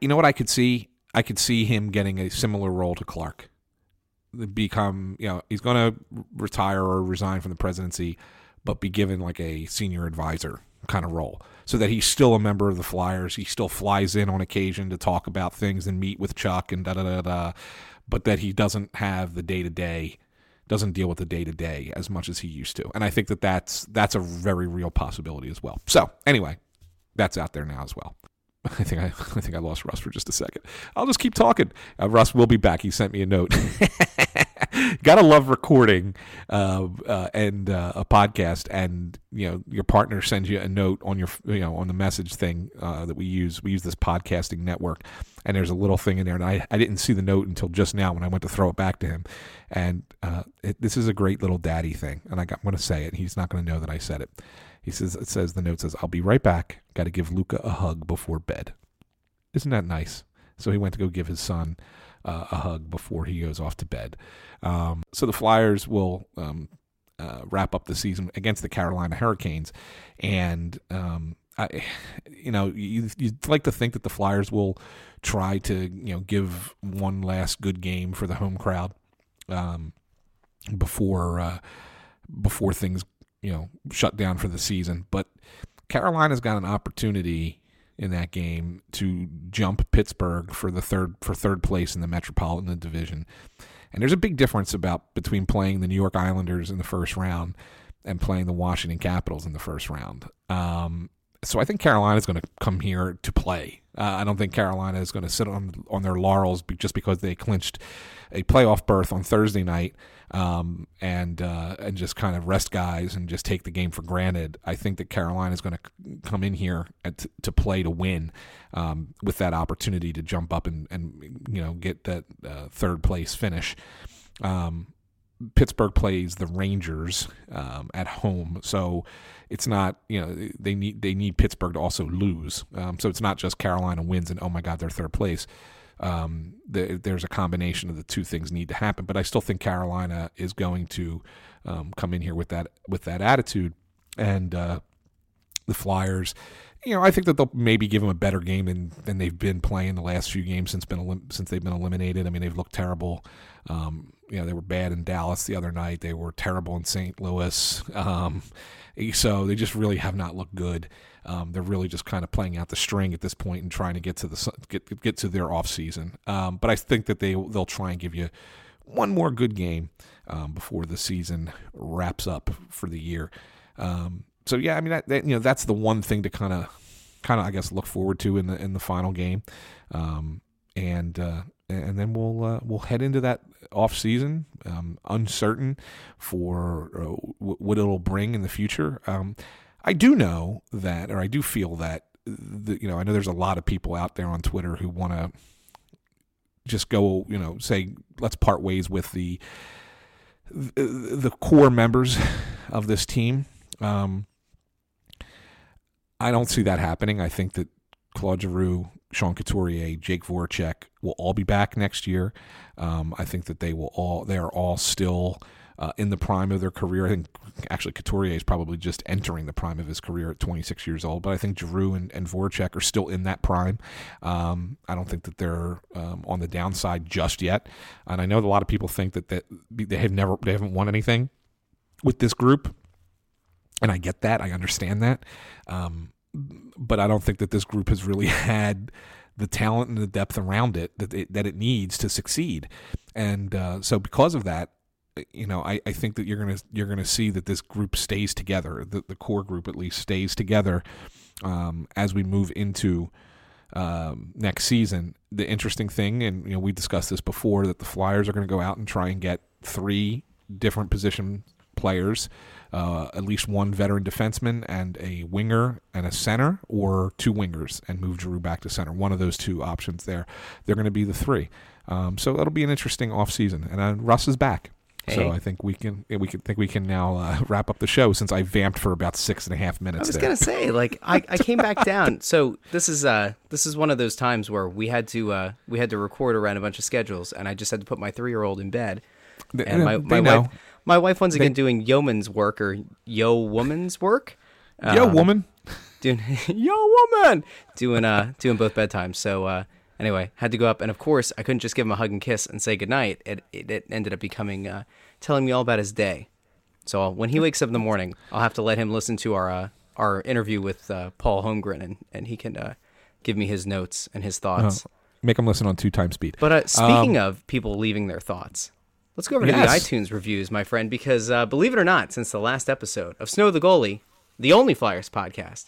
Speaker 8: You know what I could see? I could see him getting a similar role to Clarke. Become, you know, he's going to retire or resign from the presidency, but be given like a senior advisor kind of role so that he's still a member of the Flyers. He still flies in on occasion to talk about things and meet with Chuck and da da da da, but that he doesn't have the day to day, doesn't deal with the day to day as much as he used to. And I think that that's that's a very real possibility as well. So anyway, that's out there now as well. I think I, I think I lost Russ for just a second. I'll just keep talking. Uh, Russ will be back. He sent me a note. Gotta love recording uh, uh, and uh, a podcast, and you know your partner sends you a note on your you know on the message thing uh, that we use. We use this podcasting network, and there's a little thing in there, and I, I didn't see the note until just now when I went to throw it back to him. And uh, it, this is a great little daddy thing, and I got, I'm going to say it. He's not going to know that I said it. He says it says the note says I'll be right back. Got to give Luca a hug before bed. Isn't that nice? So he went to go give his son uh, a hug before he goes off to bed. Um, so the Flyers will um, uh, wrap up the season against the Carolina Hurricanes, and um, I, you know, you, you'd like to think that the Flyers will try to you know give one last good game for the home crowd um, before uh, before things you know shut down for the season, but Carolina's got an opportunity in that game to jump Pittsburgh for the third for third place in the Metropolitan Division. And there's a big difference about between playing the New York Islanders in the first round and playing the Washington Capitals in the first round. Um, so I think Carolina is going to come here to play. Uh, I don't think Carolina is going to sit on on their laurels just because they clinched a playoff berth on Thursday night um, and uh, and just kind of rest guys and just take the game for granted. I think that Carolina is going to come in here at, to play to win um, with that opportunity to jump up and, and you know get that uh, third place finish. Um, Pittsburgh plays the Rangers um, at home, so it's not you know they need they need Pittsburgh to also lose. Um, so it's not just Carolina wins and oh my God they're third place um, the, there's a combination of the two things need to happen. But I still think Carolina is going to um, come in here with that with that attitude, and uh, the Flyers. You know, I think that they'll maybe give them a better game than, than they've been playing the last few games since been since they've been eliminated. I mean, they've looked terrible. Um, you know, they were bad in Dallas the other night. They were terrible in St. Louis. Um, so they just really have not looked good. Um, they're really just kind of playing out the string at this point and trying to get to the get get to their off season. Um, but I think that they they'll try and give you one more good game um, before the season wraps up for the year. Um, so yeah, I mean that, that, you know that's the one thing to kind of kind of I guess look forward to in the in the final game, um, and uh, and then we'll uh, we'll head into that off season um, uncertain for uh, what it'll bring in the future. Um, I do know that, or I do feel that, the, you know, I know there's a lot of people out there on Twitter who want to just go, you know, say let's part ways with the the core members of this team. Um, I don't see that happening. I think that Claude Giroux, Sean Couturier, Jake Voracek will all be back next year. Um, I think that they will all they are all still uh, in the prime of their career. I think actually Couturier is probably just entering the prime of his career at 26 years old, but I think Giroux and, and Voracek are still in that prime. Um, I don't think that they're um, on the downside just yet, and I know a lot of people think that, that they have never they haven't won anything with this group, and I get that, I understand that, um, but I don't think that this group has really had the talent and the depth around it that it, that it needs to succeed. And uh, so, because of that, you know, I, I think that you're gonna you're gonna see that this group stays together, the the core group at least stays together um, as we move into um, next season. The interesting thing, and you know, we discussed this before, that the Flyers are going to go out and try and get three different position players, uh, at least one veteran defenseman and a winger and a center, or two wingers, and move Giroux back to center. One of those two options there. They're going to be the three. Um, so it'll be an interesting offseason. And uh, Russ is back. Hey. So I think we can we can think we can now uh, wrap up the show since I vamped for about six and a half minutes.
Speaker 7: I was
Speaker 8: there.
Speaker 7: gonna say like I, I came back down. So this is uh this is one of those times where we had to uh we had to record around a bunch of schedules, and I just had to put my three year old in bed. And my,
Speaker 8: they
Speaker 7: my
Speaker 8: know.
Speaker 7: wife my wife once again doing yeoman's work or yo woman's work.
Speaker 8: Yo,
Speaker 7: Um,
Speaker 8: woman.
Speaker 7: doing yo woman doing uh doing both bedtimes. So uh anyway, had to go up and of course I couldn't just give him a hug and kiss and say goodnight. It it, it ended up becoming uh telling me all about his day. So when he wakes up in the morning, I'll have to let him listen to our uh, our interview with uh, Paul Holmgren and and he can uh, give me his notes and his thoughts.
Speaker 8: Oh, make him listen on two times speed.
Speaker 7: But uh, speaking
Speaker 8: Um,
Speaker 7: of people leaving their thoughts, let's go over to the iTunes reviews, my friend, because uh, believe it or not, since the last episode of Snow the Goalie, the only Flyers podcast,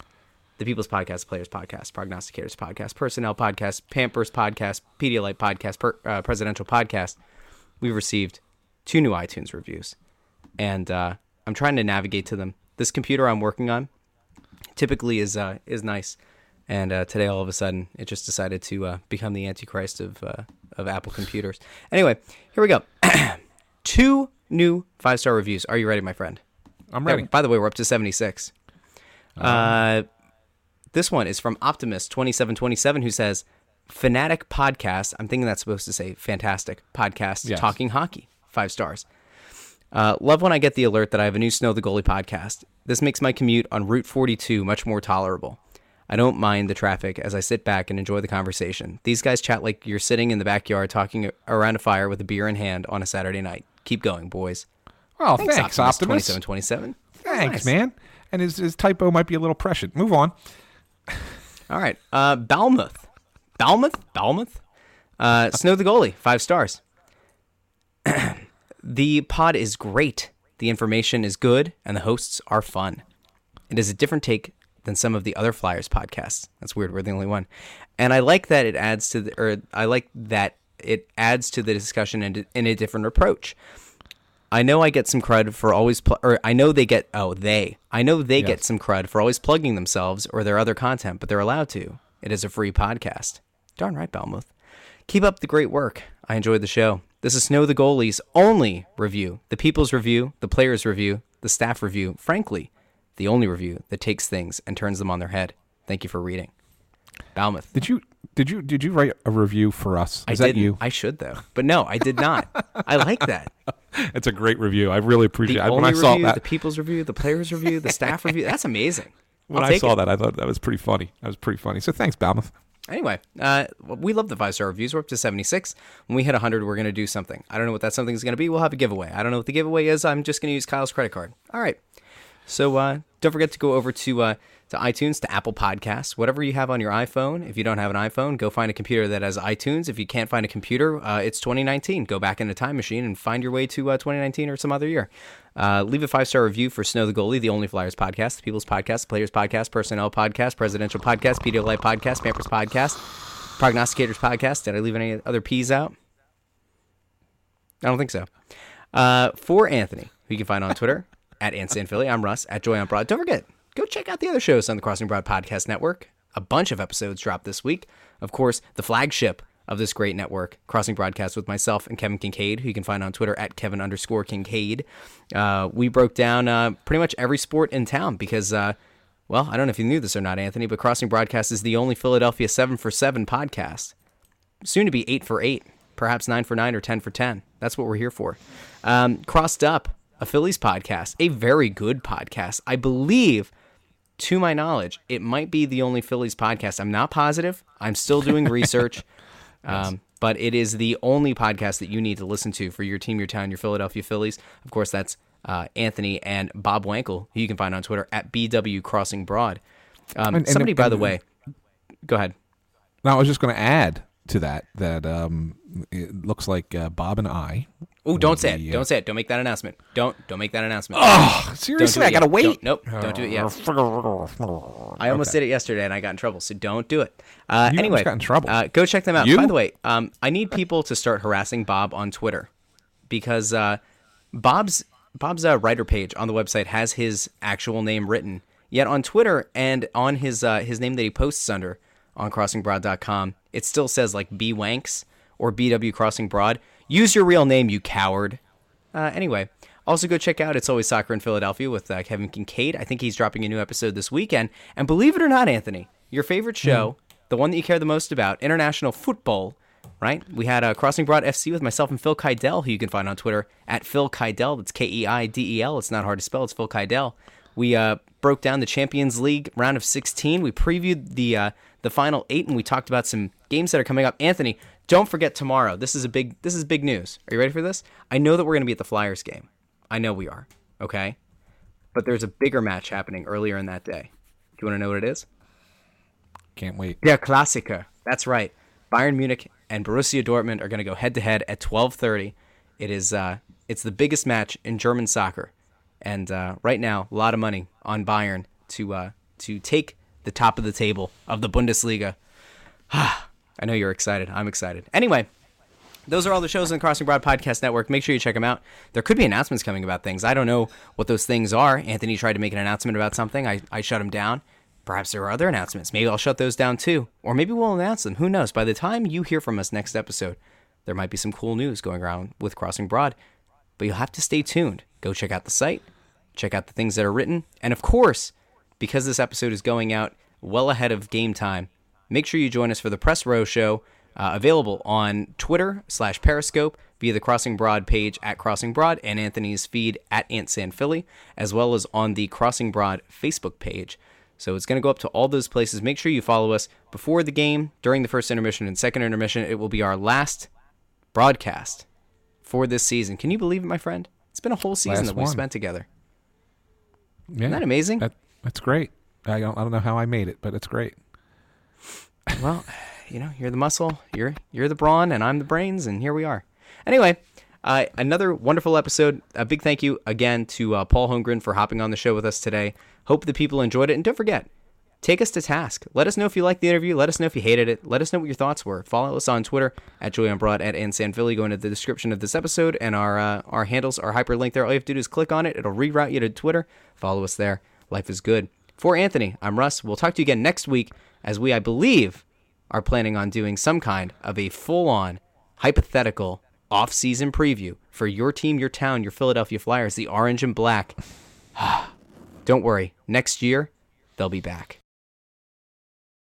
Speaker 7: the People's Podcast, Players Podcast, Prognosticators Podcast, Personnel Podcast, Pampers Podcast, Pedialyte Podcast, per, uh, Presidential Podcast, we've received two new iTunes reviews, and uh, I'm trying to navigate to them. This computer I'm working on typically is uh, is nice, and uh, today all of a sudden it just decided to uh, become the antichrist of uh, of Apple computers. Anyway, here we go. Two new five star reviews. Are you ready, my friend?
Speaker 8: I'm
Speaker 7: Yeah,
Speaker 8: ready.
Speaker 7: by the way, we're up to seventy six. Uh, this one is from Optimist twenty seven twenty seven who says, "Fanatic podcast." I'm thinking that's supposed to say fantastic podcast
Speaker 8: Yes.
Speaker 7: talking hockey. Five stars. Uh, love when I get the alert that I have a new Snow the Goalie podcast. This makes my commute on Route 42 much more tolerable. I don't mind the traffic as I sit back and enjoy the conversation. These guys chat like you're sitting in the backyard talking around a fire with a beer in hand on a Saturday night. Keep going, boys.
Speaker 8: Oh, thanks, Optimus.
Speaker 7: 2727.
Speaker 8: Thanks,
Speaker 7: Nice.
Speaker 8: man. And his, his typo might be a little prescient. Move on.
Speaker 7: All right. Uh, Balmouth. Balmouth? Balmouth? Uh, Snow the Goalie, five stars. the pod is great. The information is good, and the hosts are fun. It is a different take than some of the other Flyers podcasts. That's weird. We're the only one. And I like that it adds to the, or I like that it adds to the discussion in, in a different approach. I know I get some crud for always, pl- or I know they get, oh, they. I know they get some crud for always plugging themselves or their other content, but they're allowed to. It is a free podcast. Darn right, Balmouth. Keep up the great work. I enjoyed the show. This is Snow the Goalie's only review, the people's review, the players' review, the staff review, frankly, the only review that takes things and turns them on their head. Thank you for reading. Balmouth.
Speaker 8: Did you did you did you write a review for us?
Speaker 7: I
Speaker 8: Is that
Speaker 7: didn't.
Speaker 8: you?
Speaker 7: I should though, but no, I did not. I like that.
Speaker 8: It's a great review. I really appreciate
Speaker 7: The
Speaker 8: it. When
Speaker 7: only
Speaker 8: I saw
Speaker 7: review,
Speaker 8: that,
Speaker 7: the people's review, the players' review, the staff review. That's amazing.
Speaker 8: when I saw
Speaker 7: it.
Speaker 8: that, I thought that was pretty funny. That was pretty funny. So thanks, Balmouth.
Speaker 7: Anyway, uh, we love the five star reviews. We're up to 76. When we hit 100, we're going to do something. I don't know what that something is going to be. We'll have a giveaway. I don't know what the giveaway is. I'm just going to use Kyle's credit card. All right. So uh, don't forget to go over to uh, to iTunes, to Apple Podcasts, whatever you have on your iPhone. If you don't have an iPhone, go find a computer that has iTunes. If you can't find a computer, uh, it's 2019. Go back in a time machine and find your way to uh, 2019 or some other year. Uh, leave a five star review for Snow the Goalie, the Only Flyers podcast, the People's Podcast, the Players Podcast, Personnel Podcast, Presidential Podcast, Pedialyte Podcast, Pampers Podcast, Prognosticators Podcast. Did I leave any other P's out? I don't think so. Uh, for Anthony, who you can find on Twitter at AntSanPhilly, I'm Russ at Joy on Broad. Don't forget, go check out the other shows on the Crossing Broad Podcast Network. A bunch of episodes dropped this week. Of course, the flagship of this great network, Crossing Broadcast with myself and Kevin Kincaid, who you can find on Twitter at Kevin underscore Kincaid. Uh, we broke down uh, pretty much every sport in town because, uh, well, I don't know if you knew this or not, Anthony, but Crossing Broadcast is the only Philadelphia 7 for 7 podcast soon to be eight for eight, perhaps nine for nine or ten for ten. That's what we're here for. Um, Crossed Up, a Phillies podcast, a very good podcast. I believe, to my knowledge, it might be the only Phillies podcast. I'm not positive. I'm still doing research. Um, but it is the only podcast that you need to listen to for your team, your town, your Philadelphia Phillies. Of course, that's uh, Anthony and Bob Wankel, who you can find on Twitter at BW Crossing Broad. Um,
Speaker 8: And- and-
Speaker 7: somebody, by the
Speaker 8: and-
Speaker 7: way, go ahead.
Speaker 8: Now I was just going to add to that that um, it looks like uh, Bob and I.
Speaker 7: Oh, don't say it.
Speaker 8: uh,
Speaker 7: Don't say it. Don't make that announcement. Don't don't make that announcement.
Speaker 8: Oh, seriously, I gotta
Speaker 7: yet.
Speaker 8: wait.
Speaker 7: Don't- nope, don't do it yet. I almost did it yesterday and I got in trouble, so don't do it. Uh, anyway,
Speaker 8: got in trouble.
Speaker 7: Uh, go check them out.
Speaker 8: You?
Speaker 7: By the way, um, I need people to start harassing Bob on Twitter because uh, Bob's Bob's uh, writer page on the website has his actual name written. Yet on Twitter and on his uh, his name that he posts under on crossingbroad.com, it still says like B Wanks or BW Crossing Broad. Use your real name, you coward. Uh, anyway, also go check out It's Always Soccer in Philadelphia with uh, Kevin Kincaid. I think he's dropping a new episode this weekend. And believe it or not, Anthony, your favorite show, the one that you care the most about, international football, right? We had uh, Crossing Broad FC with myself and Phil Keidel, who you can find on Twitter at Phil Keidel. That's K E I D E L. It's not hard to spell. It's Phil Keidel. We uh, broke down the Champions League round of 16. We previewed the uh, the final eight, and we talked about some games that are coming up. Anthony, don't forget tomorrow. This is a big this is big news. Are you ready for this? I know that we're going to be at the Flyers game. I know we are. Okay, but there's a bigger match happening earlier in that day. Do you want to know what it is?
Speaker 8: Can't wait.
Speaker 7: Der Klassiker. That's right. Bayern Munich and Borussia Dortmund are going to go head to head at 12:30. It is uh, it's the biggest match in German soccer, and uh, right now a lot of money on Bayern to uh, to take the top of the table of the Bundesliga. I know you're excited. I'm excited. Anyway, those are all the shows on the Crossing Broad Podcast Network. Make sure you check them out. There could be announcements coming about things. I don't know what those things are. Anthony tried to make an announcement about something. I, I shut him down. Perhaps there are other announcements. Maybe I'll shut those down too. Or maybe we'll announce them. Who knows? By the time you hear from us next episode, there might be some cool news going around with Crossing Broad. But you'll have to stay tuned. Go check out the site, check out the things that are written. And of course, because this episode is going out well ahead of game time, make sure you join us for the Press Row Show, uh, available on Twitter slash Periscope via the Crossing Broad page at Crossing Broad and Anthony's feed at Ant San Philly, as well as on the Crossing Broad Facebook page. So it's going to go up to all those places. Make sure you follow us before the game, during the first intermission, and second intermission. It will be our last broadcast for this season. Can you believe it, my friend? It's been a whole season
Speaker 8: Last
Speaker 7: that we spent together.
Speaker 8: Yeah,
Speaker 7: Isn't that amazing?
Speaker 8: That, that's great. I don't, I don't know how I made it, but it's great.
Speaker 7: well, you know, you're the muscle, you're you're the brawn, and I'm the brains, and here we are. Anyway, uh, another wonderful episode. A big thank you again to uh, Paul Holmgren for hopping on the show with us today. Hope the people enjoyed it, and don't forget, take us to task. Let us know if you liked the interview. Let us know if you hated it. Let us know what your thoughts were. Follow us on Twitter at Joy on Broad at AntSanPhilly. Go into the description of this episode, and our uh, our handles are hyperlinked there. All you have to do is click on it. It'll reroute you to Twitter. Follow us there. Life is good. For Anthony, I'm Russ. We'll talk to you again next week as we, I believe, are planning on doing some kind of a full-on hypothetical off-season preview for your team, your town, your Philadelphia Flyers, the orange and black. Don't worry. Next year, they'll be back.